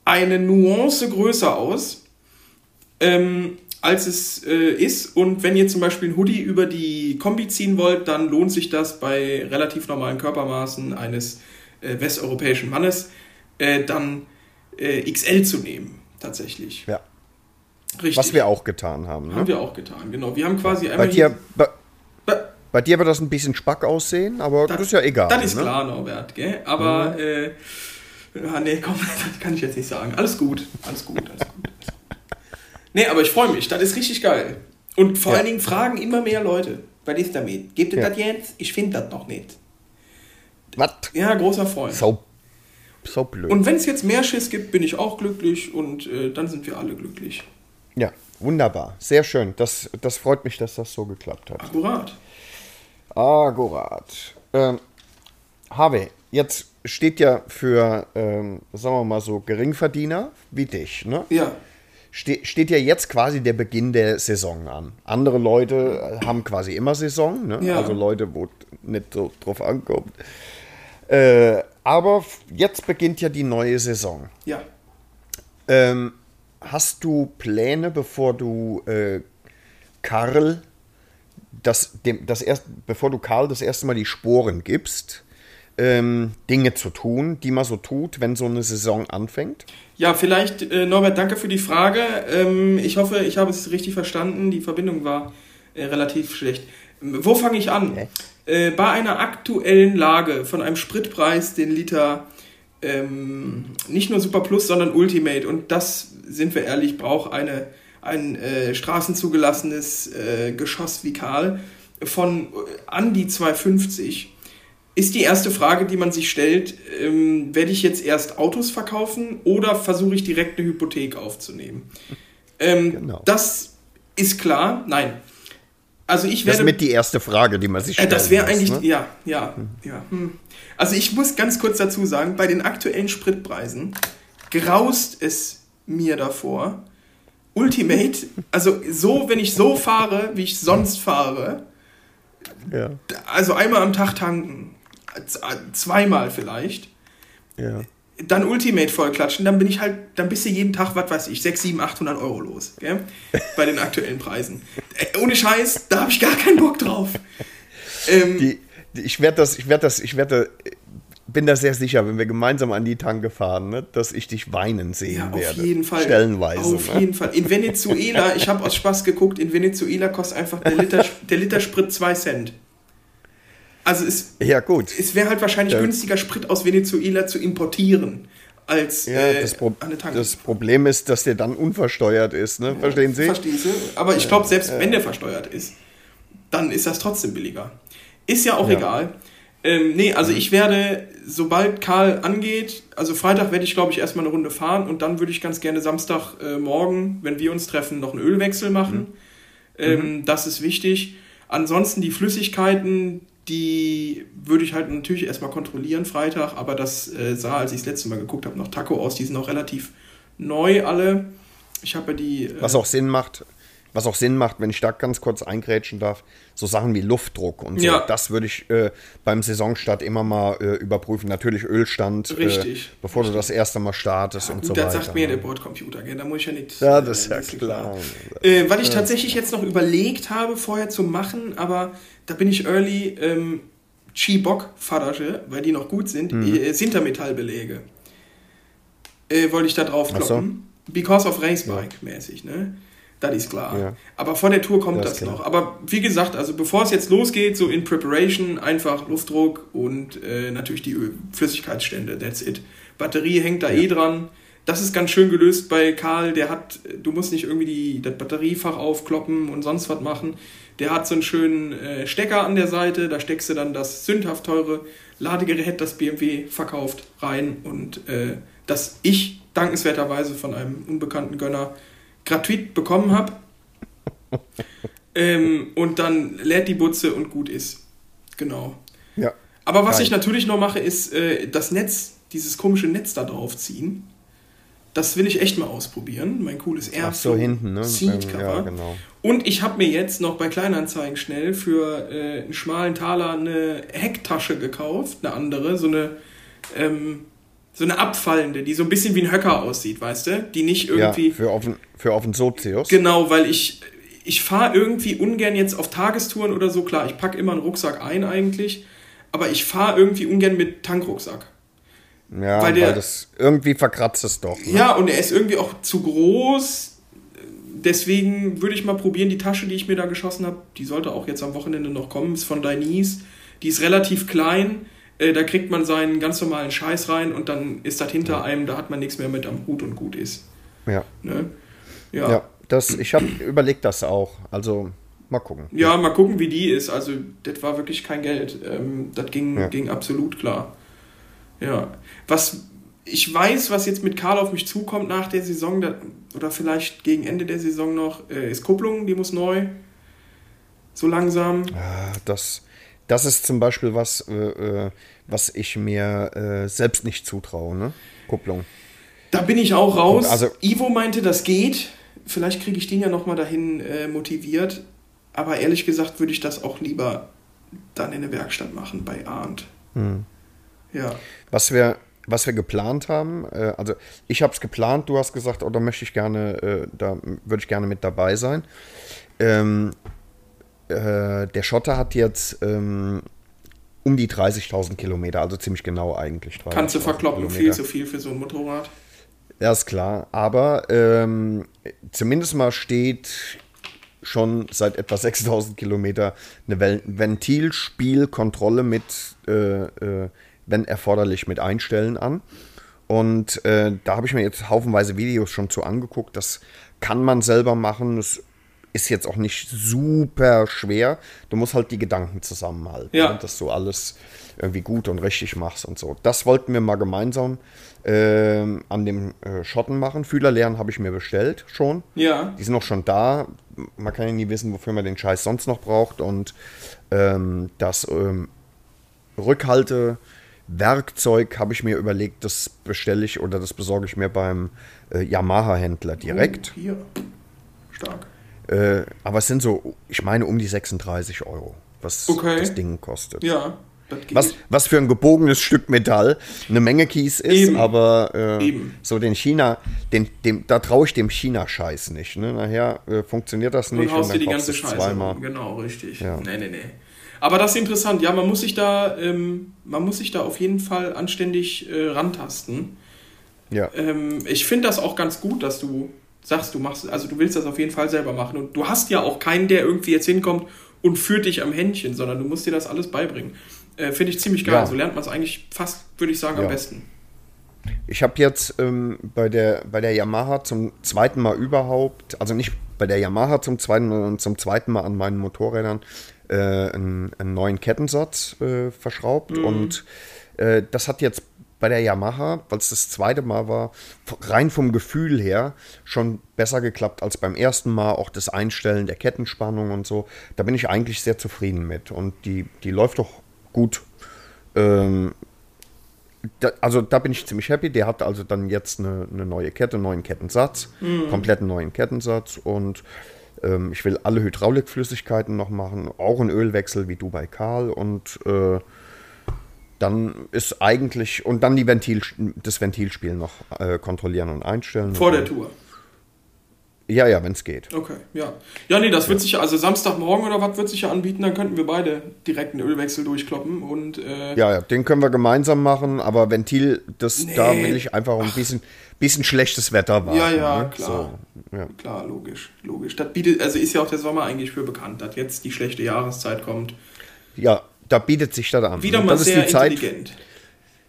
eine Nuance größer aus, ähm, als es äh, ist. Und wenn ihr zum Beispiel ein Hoodie über die Kombi ziehen wollt, dann lohnt sich das bei relativ normalen Körpermaßen eines äh, westeuropäischen Mannes, äh, dann äh, XL zu nehmen, tatsächlich. Ja. Richtig. Was wir auch getan haben. haben Ne? wir auch getan, genau. Wir haben quasi Bei einmal dir, bei, bei dir wird das ein bisschen spack aussehen, aber das, ist ja egal. Das ist ne? klar, Norbert, gell? Aber, äh, ja, nee, komm, <laughs> das kann ich jetzt nicht sagen. Alles gut, alles gut, alles gut. Nee, aber ich freue mich, das ist richtig geil. Und vor Ja. allen Dingen fragen immer mehr Leute, was ist damit? Gebt ihr Ja. das jetzt? Ich finde das noch nicht. Was? Ja, großer Freund. So, so blöd. Und wenn es jetzt mehr Schiss gibt, bin ich auch glücklich und äh, dann sind wir alle glücklich. ja, wunderbar. Sehr schön. Das, das freut mich, dass das so geklappt hat. Akkurat. Akkurat. Ähm, Harvey, jetzt steht ja für, ähm, sagen wir mal so, Geringverdiener wie dich, ne? Ja, ste steht ja jetzt quasi der Beginn der Saison an. Andere Leute haben quasi immer Saison, ne? Ja. also Leute, wo es nicht so drauf ankommt. Äh, aber jetzt beginnt ja die neue Saison. Ja. Ähm, hast du Pläne, bevor du äh, Karl das, dem, das erst, bevor du Karl das erste Mal die Sporen gibst, ähm, Dinge zu tun, die man so tut, wenn so eine Saison anfängt? Ja, vielleicht, äh, Norbert, danke für die Frage. Ähm, ich hoffe, ich habe es richtig verstanden. Die Verbindung war äh, relativ schlecht. Ähm, Wo fange ich an? Äh, bei einer aktuellen Lage von einem Spritpreis den Liter ähm, nicht nur Super Plus, sondern Ultimate. Und das, sind wir ehrlich, braucht eine, ein äh, straßenzugelassenes äh, Geschoss wie Karl von äh, an die 250 ist die erste Frage, die man sich stellt, ähm, werde ich jetzt erst Autos verkaufen oder versuche ich direkt eine Hypothek aufzunehmen? Ähm, Genau. Das ist klar. Nein. Also ich Das werde ist mit die erste Frage, die man sich äh, stellt. das wäre eigentlich, ja, ja, ja. Hm. Also ich muss ganz kurz dazu sagen, bei den aktuellen Spritpreisen graust es mir davor. Ultimate, also so, wenn ich so fahre, wie ich sonst fahre, Ja, also einmal am Tag tanken, zweimal vielleicht, ja. dann Ultimate vollklatschen, dann bin ich halt, dann bist du jeden Tag, was weiß ich, 6, 7, 800 Euro los, gell? <laughs> bei den aktuellen Preisen. Äh, ohne Scheiß, da habe ich gar keinen Bock drauf. Ähm, Die, die, ich werde das, ich werde das, ich werde, bin da sehr sicher, wenn wir gemeinsam an die Tanke fahren, ne, dass ich dich weinen sehen Ja, auf werde. jeden Fall. Stellenweise. Auf ne? jeden Fall. In Venezuela, ich habe aus Spaß geguckt, in Venezuela kostet einfach der Liter, <laughs> der Liter Sprit 2 Cent. Also es, Ja, gut. es wäre halt wahrscheinlich Ja. günstiger, Sprit aus Venezuela zu importieren, als Ja, äh, das, Pro das Problem ist, dass der dann unversteuert ist, ne? Verstehen Sie? Verstehst du? Aber ich glaube, selbst wenn der versteuert ist, dann ist das trotzdem billiger. Ist ja auch egal. Ähm, nee, also ich werde, sobald Karl angeht, also Freitag werde ich, glaube ich, erstmal eine Runde fahren und dann würde ich ganz gerne Samstag äh, morgen, wenn wir uns treffen, noch einen Ölwechsel machen. Ähm, Das ist wichtig. Ansonsten die Flüssigkeiten, die würde ich halt natürlich erstmal kontrollieren Freitag, aber das äh, sah, als ich das letzte Mal geguckt habe, noch Taco aus. Die sind auch relativ neu alle. Ich habe ja die. Äh, Was auch Sinn macht, was auch Sinn macht, wenn ich da ganz kurz eingrätschen darf, so Sachen wie Luftdruck und so. Ja. Das würde ich äh, beim Saisonstart immer mal äh, überprüfen. Natürlich Ölstand, Richtig, Äh, bevor du das erste Mal startest und Gut, so das weiter. sagt mir der Bordcomputer, gell? da muss ich ja nicht. Ja, das ist äh, ja klar. Äh, weil ich tatsächlich jetzt noch überlegt habe, vorher zu machen, aber da bin ich early ähm, Chibok-Fadasche, weil die noch gut sind, Mhm. äh, Sintermetallbeläge. Äh, wollte ich da drauf Ach so. kloppen. Because of Racebike mäßig, ne? Das ist klar. Ja. Aber vor der Tour kommt Das das, noch. Aber wie gesagt, also bevor es jetzt losgeht, so in Preparation, einfach Luftdruck und äh, natürlich die Öl Flüssigkeitsstände, that's it. Batterie hängt da eh dran. Das ist ganz schön gelöst bei Karl. Der hat, du musst nicht irgendwie die, das Batteriefach aufkloppen und sonst was machen. Der hat so einen schönen äh, Stecker an der Seite. Da steckst du dann das sündhaft teure Ladegerät, das BMW verkauft, rein und äh, das ich dankenswerterweise von einem unbekannten Gönner gratuit bekommen habe. ähm, und dann lädt die Butze und gut ist. Genau. Ja. Aber was Geil. ich natürlich noch mache, ist äh, das Netz, dieses komische Netz da drauf ziehen. Das will ich echt mal ausprobieren. Mein cooles Air. So, hinten, ne? Seat Ähm, ja, genau. Und ich habe mir jetzt noch bei Kleinanzeigen schnell für äh, einen schmalen Taler eine Hecktasche gekauft, eine andere, so eine, ähm, so eine abfallende, die so ein bisschen wie ein Höcker aussieht, weißt du? Die nicht Ja, irgendwie. für offen, für offen Sozius. Genau, weil ich, ich fahre irgendwie ungern jetzt auf Tagestouren oder so. Klar, ich packe immer einen Rucksack ein eigentlich, aber ich fahre irgendwie ungern mit Tankrucksack. ja, weil weil, der- das irgendwie verkratzt es doch. Ne? Ja, und er ist irgendwie auch zu groß. Deswegen würde ich mal probieren, die Tasche, die ich mir da geschossen habe, die sollte auch jetzt am Wochenende noch kommen, ist von Dainese. Die ist relativ klein. Äh, da kriegt man seinen ganz normalen Scheiß rein und dann ist das hinter einem, da hat man nichts mehr mit am Hut und gut ist. Ja. Ne? Ja. ja, das, ich habe überlegt das auch. Also, mal gucken. Ja, mal gucken, wie die ist. Also, das war wirklich kein Geld. Ähm, das ging, Ja. ging absolut klar. Ja. Was ich weiß, was jetzt mit Karl auf mich zukommt nach der Saison, da, oder vielleicht gegen Ende der Saison noch, äh, ist Kupplung, die muss neu. So langsam. Ah, Das, das ist zum Beispiel was, äh, äh, was ich mir äh, selbst nicht zutraue, ne? Kupplung. Da bin ich auch raus. Also- Ivo meinte, das geht. vielleicht kriege ich den ja nochmal dahin äh, motiviert. Aber ehrlich gesagt würde ich das auch lieber dann in der Werkstatt machen bei Arndt. Hm. Ja. Was wir, was wir geplant haben, äh, also ich habe es geplant, du hast gesagt, oh, da möchte ich gerne, äh, da würde ich gerne mit dabei sein. Ähm, äh, der Schotter hat jetzt ähm, um die 30.000 Kilometer, also ziemlich genau eigentlich. Kannst du 30.000 verkloppen, viel Kilometer. zu viel für so ein Motorrad. Ja, ist klar. Aber ähm, zumindest mal steht schon seit etwa 6000 Kilometer eine Ventilspielkontrolle mit, äh, äh, wenn erforderlich, mit Einstellen an. Und äh, da habe ich mir jetzt haufenweise Videos schon zu angeguckt. Das kann man selber machen. Das ist jetzt auch nicht super schwer. Du musst halt die Gedanken zusammenhalten, Ja. ne? dass du alles irgendwie gut und richtig machst und so. Das wollten wir mal gemeinsam ähm, an dem äh, Schotten machen. Fühlerlehren habe ich mir bestellt schon. Ja. Die sind auch schon da. Man kann ja nie wissen, wofür man den Scheiß sonst noch braucht. Und ähm, das ähm, Rückhaltewerkzeug habe ich mir überlegt, das bestelle ich oder das besorge ich mir beim äh, Yamaha-Händler direkt. Oh, hier. Stark. Äh, aber es sind so, ich meine, um die 36 Euro, was Okay. das Ding kostet. Ja. Was, was für ein gebogenes Stück Metall eine Menge Kies ist, Eben. aber äh, so den China, den, dem, da traue ich dem China-Scheiß nicht. Ne? Nachher äh, funktioniert das nicht und haust dir die ganze du Scheiße. zweimal. Genau, richtig. Ja. Nee, nee, nee. Aber das ist interessant. Ja, man muss sich da, ähm, man muss sich da auf jeden Fall anständig äh, rantasten. Ja. Ähm, ich finde das auch ganz gut, dass du sagst, du machst, also du willst das auf jeden Fall selber machen. Und du hast ja auch keinen, der irgendwie jetzt hinkommt und führt dich am Händchen, sondern du musst dir das alles beibringen. Äh, finde ich ziemlich geil. Ja. So lernt man es eigentlich fast, würde ich sagen, am Ja. besten. Ich habe jetzt ähm, bei, der, bei der Yamaha zum zweiten Mal überhaupt, also nicht bei der Yamaha zum zweiten, sondern zum zweiten Mal an meinen Motorrädern äh, einen, einen neuen Kettensatz äh, verschraubt. Und äh, das hat jetzt bei der Yamaha, weil es das zweite Mal war, rein vom Gefühl her schon besser geklappt als beim ersten Mal. Auch das Einstellen der Kettenspannung und so. Da bin ich eigentlich sehr zufrieden mit. Und die, die läuft doch gut. Ähm, da, also da bin ich ziemlich happy. Der hat also dann jetzt eine, eine neue Kette, einen neuen Kettensatz, kompletten neuen Kettensatz und ähm, ich will alle Hydraulikflüssigkeiten noch machen, auch einen Ölwechsel wie du bei Karl und äh, dann ist eigentlich und dann die Ventil, das Ventilspiel noch äh, kontrollieren und einstellen. Vor und der Tour. Ja, ja, wenn es geht. Okay, ja. Ja, nee, das wird sich ja, also Samstagmorgen oder was wird sich ja anbieten, dann könnten wir beide direkt einen Ölwechsel durchkloppen und äh, Ja, ja, den können wir gemeinsam machen, aber Ventil, das Nee. da will ich einfach ein bisschen, bisschen schlechtes Wetter warten. Ja, ja, ne? klar. So, ja. klar, logisch, logisch. Das bietet, also ist ja auch der Sommer eigentlich für bekannt, dass jetzt die schlechte Jahreszeit kommt. Ja, da bietet sich das an. Wieder mal das ist sehr die Zeit, intelligent.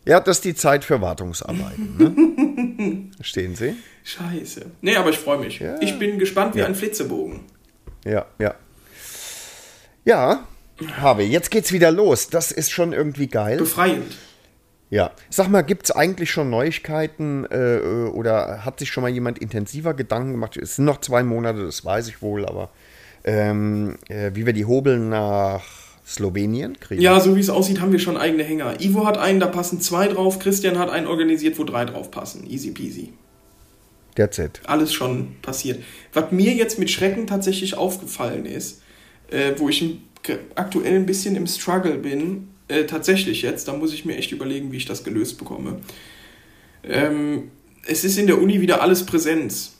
Ja, das ist die Zeit für Wartungsarbeiten. Ne? <laughs> Verstehen Sie? Scheiße. Nee, aber ich freue mich. Ja. Ich bin gespannt wie Ja. ein Flitzebogen. Ja, ja. Ja, Harvey, jetzt geht's wieder los. Das ist schon irgendwie geil. Befreiend. Ja. Sag mal, gibt's eigentlich schon Neuigkeiten äh, oder hat sich schon mal jemand intensiver Gedanken gemacht? Es sind noch zwei Monate, das weiß ich wohl, aber ähm, äh, wie wir die Hobel nach Slowenien kriegen? Ja, so wie es aussieht, haben wir schon eigene Hänger. Ivo hat einen, da passen zwei drauf. Christian hat einen organisiert, wo drei drauf passen. Easy peasy. That's it. Alles schon passiert. Was mir jetzt mit Schrecken tatsächlich aufgefallen ist, äh, wo ich aktuell ein bisschen im Struggle bin, äh, tatsächlich jetzt, da muss ich mir echt überlegen, wie ich das gelöst bekomme. Ähm, es ist in der Uni wieder alles Präsenz.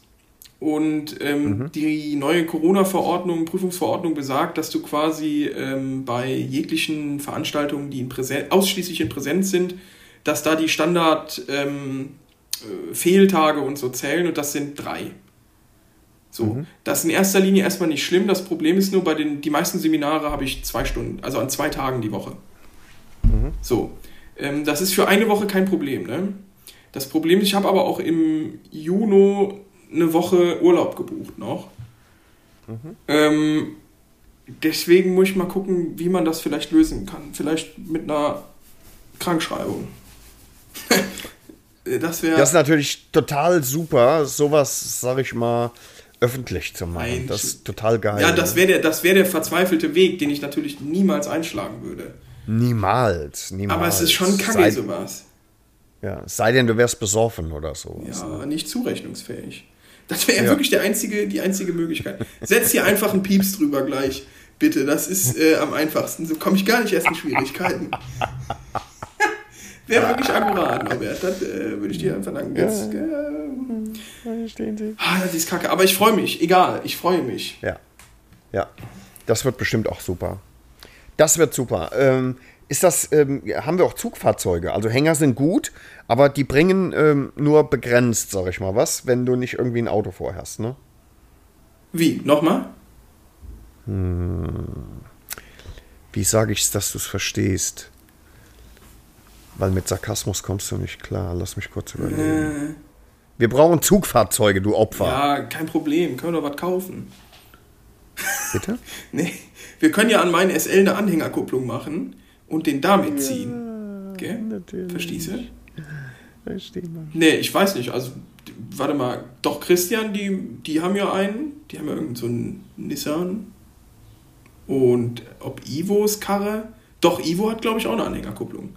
Und ähm, die neue Corona-Verordnung, Prüfungsverordnung besagt, dass du quasi ähm, bei jeglichen Veranstaltungen, die in Präsen ausschließlich in Präsenz sind, dass da die Standard ähm, äh, Fehltage und so zählen und das sind drei. So, das ist in erster Linie erstmal nicht schlimm. Das Problem ist nur, bei den die meisten Seminare habe ich zwei Stunden, also an zwei Tagen die Woche. So, ähm, das ist für eine Woche kein Problem. Ne? Das Problem ist, ich habe aber auch im Juni eine Woche Urlaub gebucht noch. Ähm, deswegen muss ich mal gucken, wie man das vielleicht lösen kann. Vielleicht mit einer Krankschreibung. <laughs> das wäre. Das ist natürlich total super, sowas, sag ich mal, öffentlich zu machen. Nein, das ist total geil. Ja, das ne? wäre der, das wär der verzweifelte Weg, den ich natürlich niemals einschlagen würde. Niemals, niemals. Aber es ist schon kacke, sei, sowas. ja, sei denn, du wärst besoffen oder so. Ja, nicht zurechnungsfähig. Das wäre Ja. wirklich der einzige, die einzige Möglichkeit. Setz hier einfach einen Pieps drüber gleich, bitte. Das ist äh, am einfachsten. So komme ich gar nicht erst in Schwierigkeiten. <laughs> wäre wirklich akkurat, Norbert. Das äh, würde ich dir einfach sagen. Jetzt, äh, ah, das ist kacke. Aber ich freue mich. Egal, ich freue mich. Ja. Ja. Das wird bestimmt auch super. Das wird super. Ähm, ist das, ähm, haben wir auch Zugfahrzeuge? Also Hänger sind gut, aber die bringen ähm, nur begrenzt, sag ich mal, was, wenn du nicht irgendwie ein Auto vorhast, ne? Wie? Nochmal? Wie sage ich es, dass du es verstehst? Weil mit Sarkasmus kommst du nicht klar. Lass mich kurz überlegen. Wir brauchen Zugfahrzeuge, du Opfer. Ja, kein Problem. Können wir doch was kaufen. Bitte? <laughs> Nee, wir können ja an meinen SL eine Anhängerkupplung machen und den damit ziehen. Gell? Verstehst du? Nee, ich weiß nicht. Also, warte mal. Doch, Christian, die, die haben ja einen. Die haben ja irgend so einen Nissan. Und ob Ivos Karre. Doch, Ivo hat, glaube ich, auch eine Anhängerkupplung.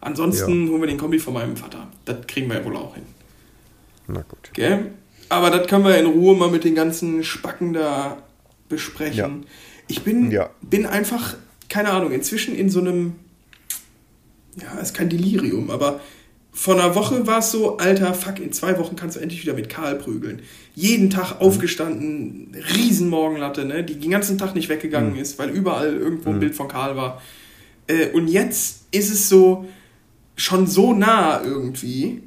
Ansonsten holen wir den Kombi von meinem Vater. Das kriegen wir ja wohl auch hin. Na gut. Gell? Aber das können wir in Ruhe mal mit den ganzen Spacken da besprechen. Ja. Ich bin, Ja. bin einfach, keine Ahnung, inzwischen in so einem, ja, ist kein Delirium, aber vor einer Woche war es so, alter, fuck, in zwei Wochen kannst du endlich wieder mit Karl prügeln. Jeden Tag aufgestanden, Riesenmorgenlatte, ne, die den ganzen Tag nicht weggegangen ist, weil überall irgendwo ein Bild von Karl war. Äh, und jetzt ist es so, schon so nah irgendwie,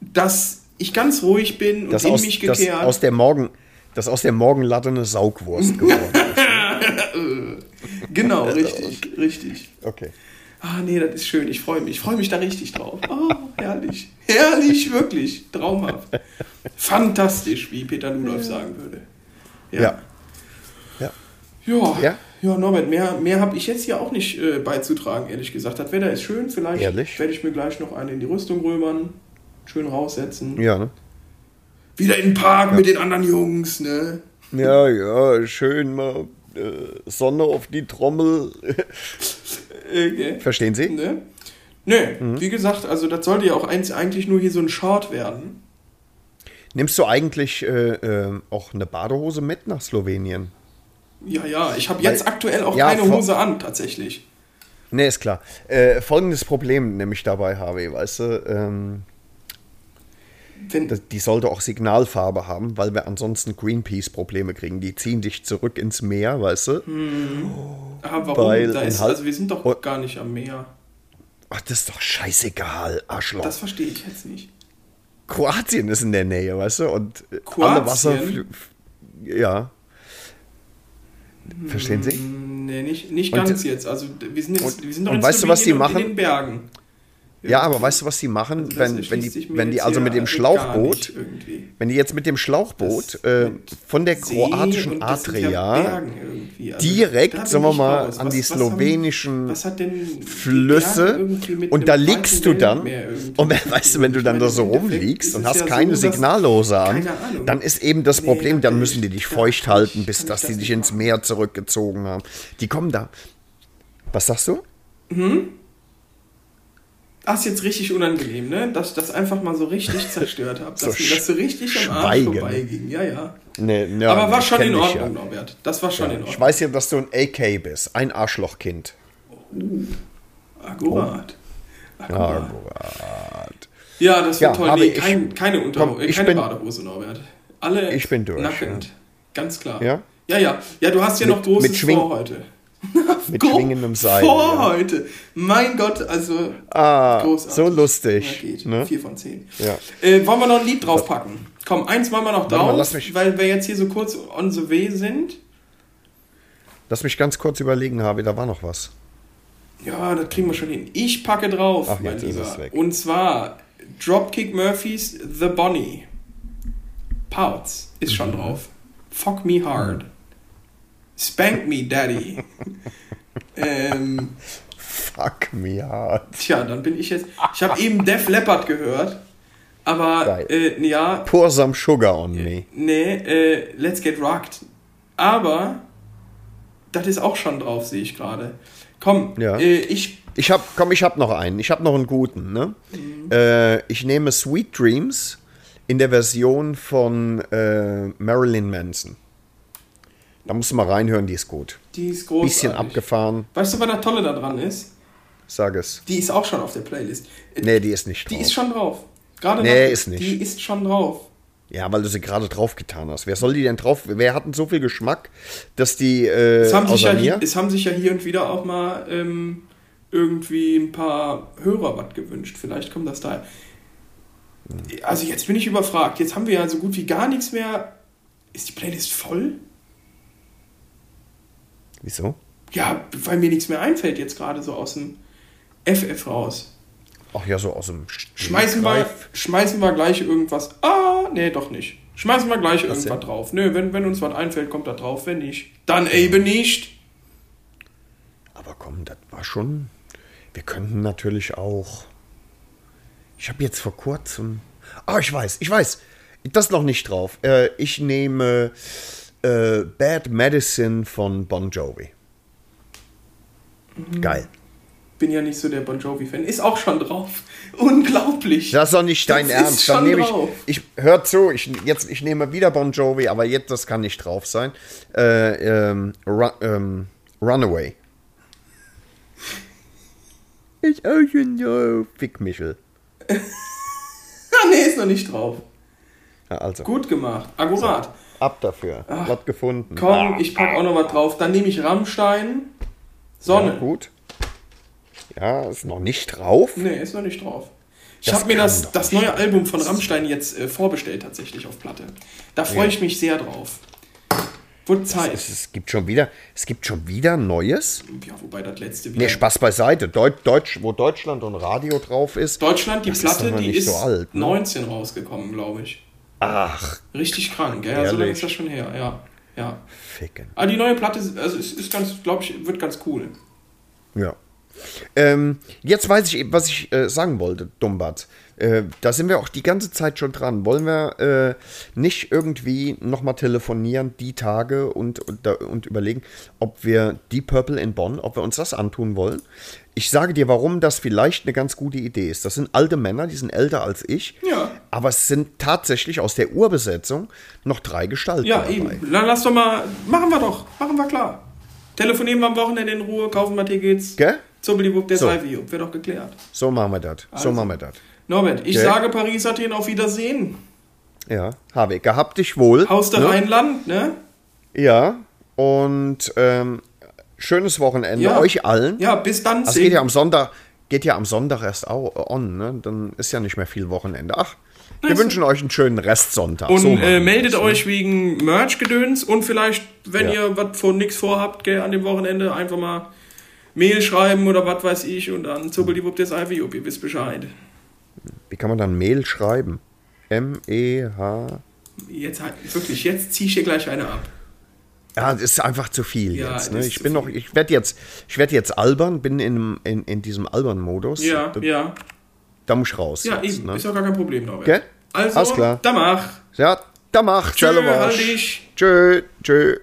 dass ich ganz ruhig bin und Das in aus, mich das gekehrt. aus der Morgen, das aus der Morgenlatte eine Saugwurst geworden. <laughs> genau, richtig, richtig. Okay. Ah, nee, das ist schön. Ich freue mich. Ich freue mich da richtig drauf. Oh, herrlich. Herrlich, wirklich. Traumhaft. Fantastisch, wie Peter Ludolf sagen würde. Ja. Ja. Ja. Ja, Ja. ja Norbert, mehr, mehr habe ich jetzt hier auch nicht äh, beizutragen, ehrlich gesagt. Das Wetter ist schön. Vielleicht Ehrlich? werde ich mir gleich noch eine in die Rüstung römern. Schön raussetzen. Ja, ne? Wieder in den Park mit den anderen Jungs, ne? Ja, ja, schön mal äh, Sonne auf die Trommel. Äh, gell? Verstehen Sie? Ne? Nö, Mhm. wie gesagt, also das sollte ja auch eins, eigentlich nur hier so ein Short werden. Nimmst du eigentlich äh, äh, auch eine Badehose mit nach Slowenien? Ja, ja, ich habe jetzt Weil- aktuell auch Ja, keine Hose an, tatsächlich. Ne, ist klar. Äh, folgendes Problem nämlich dabei habe, weißt du, ähm, Das- die sollte auch Signalfarbe haben, weil wir ansonsten Greenpeace-Probleme kriegen. Die ziehen dich zurück ins Meer, weißt du? ah, warum? weil Da ist, also wir sind doch Oh. gar nicht am Meer. Ach, das ist doch scheißegal, Arschloch. Das verstehe ich jetzt nicht. Kroatien ist in der Nähe, weißt du? Und Kroatien? alle Wasser. Ja. Verstehen Sie? Nee, nicht, nicht Und- ganz jetzt. Also wir sind, jetzt, und- wir sind doch und weißt du, was die und machen? In den Bergen. Ja, aber weißt du, was die machen, Also wenn, wenn die, wenn die also mit dem Schlauchboot, wenn die jetzt mit dem Schlauchboot äh, von der kroatischen ja Adria irgendwie. Also, direkt, sagen wir mal, raus. an Was- die was haben- slowenischen denn die Flüsse mit und da liegst du dann und weißt du, wenn du dann da so rumliegst und hast ja keine so, Signallose an, dann ist eben das Nee, Problem, dann müssen die dich feucht halten, bis dass die dich ins. Meer zurückgezogen haben. Die kommen da. Was sagst du? Das ist jetzt richtig unangenehm, ne? Dass ich das einfach mal so richtig <laughs> zerstört habe. So Dass mir das so richtig am Arsch Schweigen. vorbeiging. Ja, ja. Nee, ja, Aber war ich schon in Ordnung, ja. Norbert. Das war schon in Ich Ordnung. weiß ja, dass du ein AK bist, ein Arschlochkind. Akkurat. Ja, Akkurat. gut. Ja, das Ja, toll. Nee, ich- kein, keine, Unter Komm, äh, ich keine bin- Badehose, Norbert. Alle Ich bin durch, nackend. Ganz klar. Ja? Ja, ja. Ja, du hast ja noch großes mit Schwing- vor heute. Mit Go- schwingendem Seil. Vor ja. heute. Mein Gott, also Ah, großartig. so lustig. Ja, geht. Ne? Vier von zehn. Ja. Äh, wollen wir noch ein Lied draufpacken? Komm, eins machen wir noch mal, drauf, mich- weil wir jetzt hier so kurz on the way sind. Lass mich ganz kurz überlegen, Harvey, da war noch was. Ja, das kriegen wir schon hin. Ich packe drauf, Ach, mein Lieber. Und zwar Dropkick Murphys The Bonnie. Parts ist schon Mhm. drauf. Fuck me hard. Spank me daddy. <laughs> ähm, Fuck me hard. tja, dann bin ich jetzt. Ich habe eben Def Leppard gehört. Aber äh, ja, Pour some sugar on me. nee, äh, Let's Get Rocked. Aber das ist auch schon drauf, sehe ich gerade. Komm, Ja. äh, ich Ich hab, komm, ich hab noch einen. Ich hab noch einen guten, ne? Äh, ich nehme Sweet Dreams in der Version von äh, Marilyn Manson. Da musst du mal reinhören, die ist gut. Die ist großartig. Bisschen abgefahren, Weißt du, was das Tolle daran ist? sag es. Die ist auch schon auf der Playlist. Nee, die ist nicht Die drauf. ist schon drauf. Gerade Nee, nach- ist nicht. Die ist schon drauf. Ja, weil du sie gerade draufgetan hast. Wer soll die denn drauf? Wer hat denn so viel Geschmack, dass die äh, Es haben, sich ja, mir? es haben sich ja hier und wieder auch mal ähm, irgendwie ein paar Hörer was gewünscht. Vielleicht kommt das daher. Also jetzt bin ich überfragt. Jetzt haben wir ja so gut wie gar nichts mehr. Ist die Playlist voll? Wieso? Ja, weil mir nichts mehr einfällt jetzt gerade so aus dem FF raus. Ach ja, so aus dem Schmeißen wir, schmeißen wir gleich irgendwas. Ah, nee, doch nicht. Schmeißen wir gleich irgendwas denn? drauf. Nö, wenn, wenn uns was einfällt, kommt da drauf. Wenn nicht, dann eben nicht. Aber komm, das war schon. Wir könnten natürlich auch. Ich habe jetzt vor kurzem. Ah, ich weiß, ich weiß. Das noch nicht drauf. Äh, ich nehme äh, Bad Medicine von Bon Jovi. Mhm. Geil. Bin ja nicht so der Bon Jovi-Fan. Ist auch schon drauf. <laughs> Unglaublich. Das ist doch nicht dein Das ist Ernst. Dann schon nehme drauf. ich. Ich hör zu, ich, jetzt, ich nehme wieder Bon Jovi, aber jetzt das kann nicht drauf sein. Äh, ähm, Run, ähm, Runaway. <laughs> Ich auch schon so. Fick Michel. <laughs> Nee, ist noch nicht drauf. Ja, also. Gut gemacht. Akkurat. Ab dafür. Was gefunden. Komm, Ah, ich pack auch noch was drauf. Dann nehme ich Rammstein. Sonne. ja, gut. Ja, ist noch nicht drauf. Nee, ist noch nicht drauf. Ich habe mir das, das neue Album von Rammstein jetzt äh, vorbestellt, tatsächlich auf Platte. Da freue Ja. ich mich sehr drauf. Wurde Zeit. Es, es gibt schon wieder, es gibt schon wieder Neues. ja, wobei das letzte wieder. Nee, Spaß beiseite. Deut, Deutsch, wo Deutschland und Radio drauf ist. Deutschland, die ist Platte, aber die ist so alt, ne? 19 rausgekommen, glaube ich. Ach, Richtig krank, ja, so lange Ehrlich? ist das schon her, ja. ja. ficken. Aber die neue Platte also ist, ist ganz, glaube ich, wird ganz cool. Ja. Ähm, jetzt weiß ich, eben, was ich äh, sagen wollte, Dumbat. Äh, da sind wir auch die ganze Zeit schon dran. Wollen wir äh, nicht irgendwie nochmal telefonieren, die Tage und, und, und überlegen, ob wir Deep Purple in Bonn, ob wir uns das antun wollen? Ich sage dir, warum das vielleicht eine ganz gute Idee ist. Das sind alte Männer, die sind älter als ich. Ja. Aber es sind tatsächlich aus der Urbesetzung noch drei Gestalten Ja, dabei. eben. Dann lass doch mal, machen wir doch, machen wir klar. Telefonieren wir am Wochenende in Ruhe, kaufen wir Tickets. Gell? Zubbeliwupp, der So. Wird doch geklärt. So machen wir das. So Also. machen wir das. Norbert, ich Okay. sage Paris, Athen, auf Wiedersehen. Ja, habe ich. Gehabt dich wohl. Haus der ne? Rheinland, ne? Ja, und ähm, schönes Wochenende Ja. euch allen. Ja, bis dann. Das geht ja am Sonntag, geht ja am Sonntag erst au- on, ne? Dann ist ja nicht mehr viel Wochenende. Ach, wir Also- wünschen euch einen schönen Restsonntag. Und So äh, meldet das, ne? euch wegen Merch-Gedöns und vielleicht, wenn Ja. ihr was von nix vorhabt, gell, an dem Wochenende einfach mal Mail schreiben oder was weiß ich und dann Zubbeliwupp, der Salvio, ihr wisst Bescheid. Wie kann man dann Mail schreiben? E M-E-H. Jetzt halt, wirklich, jetzt zieh ich hier gleich eine ab. Ja, das ist einfach zu viel Ja, jetzt. Ne? Ich bin noch, ich werde jetzt, ich werde jetzt albern, bin in, in, in diesem albern Modus. Ja, da, ja. da muss ich raus. Ja, jetzt, eben, ne? ist doch gar kein Problem, Norbert. Gell? Also, Alles klar. da mach. Ja, da mach. Tschö, halt dich. Tschö, tschö.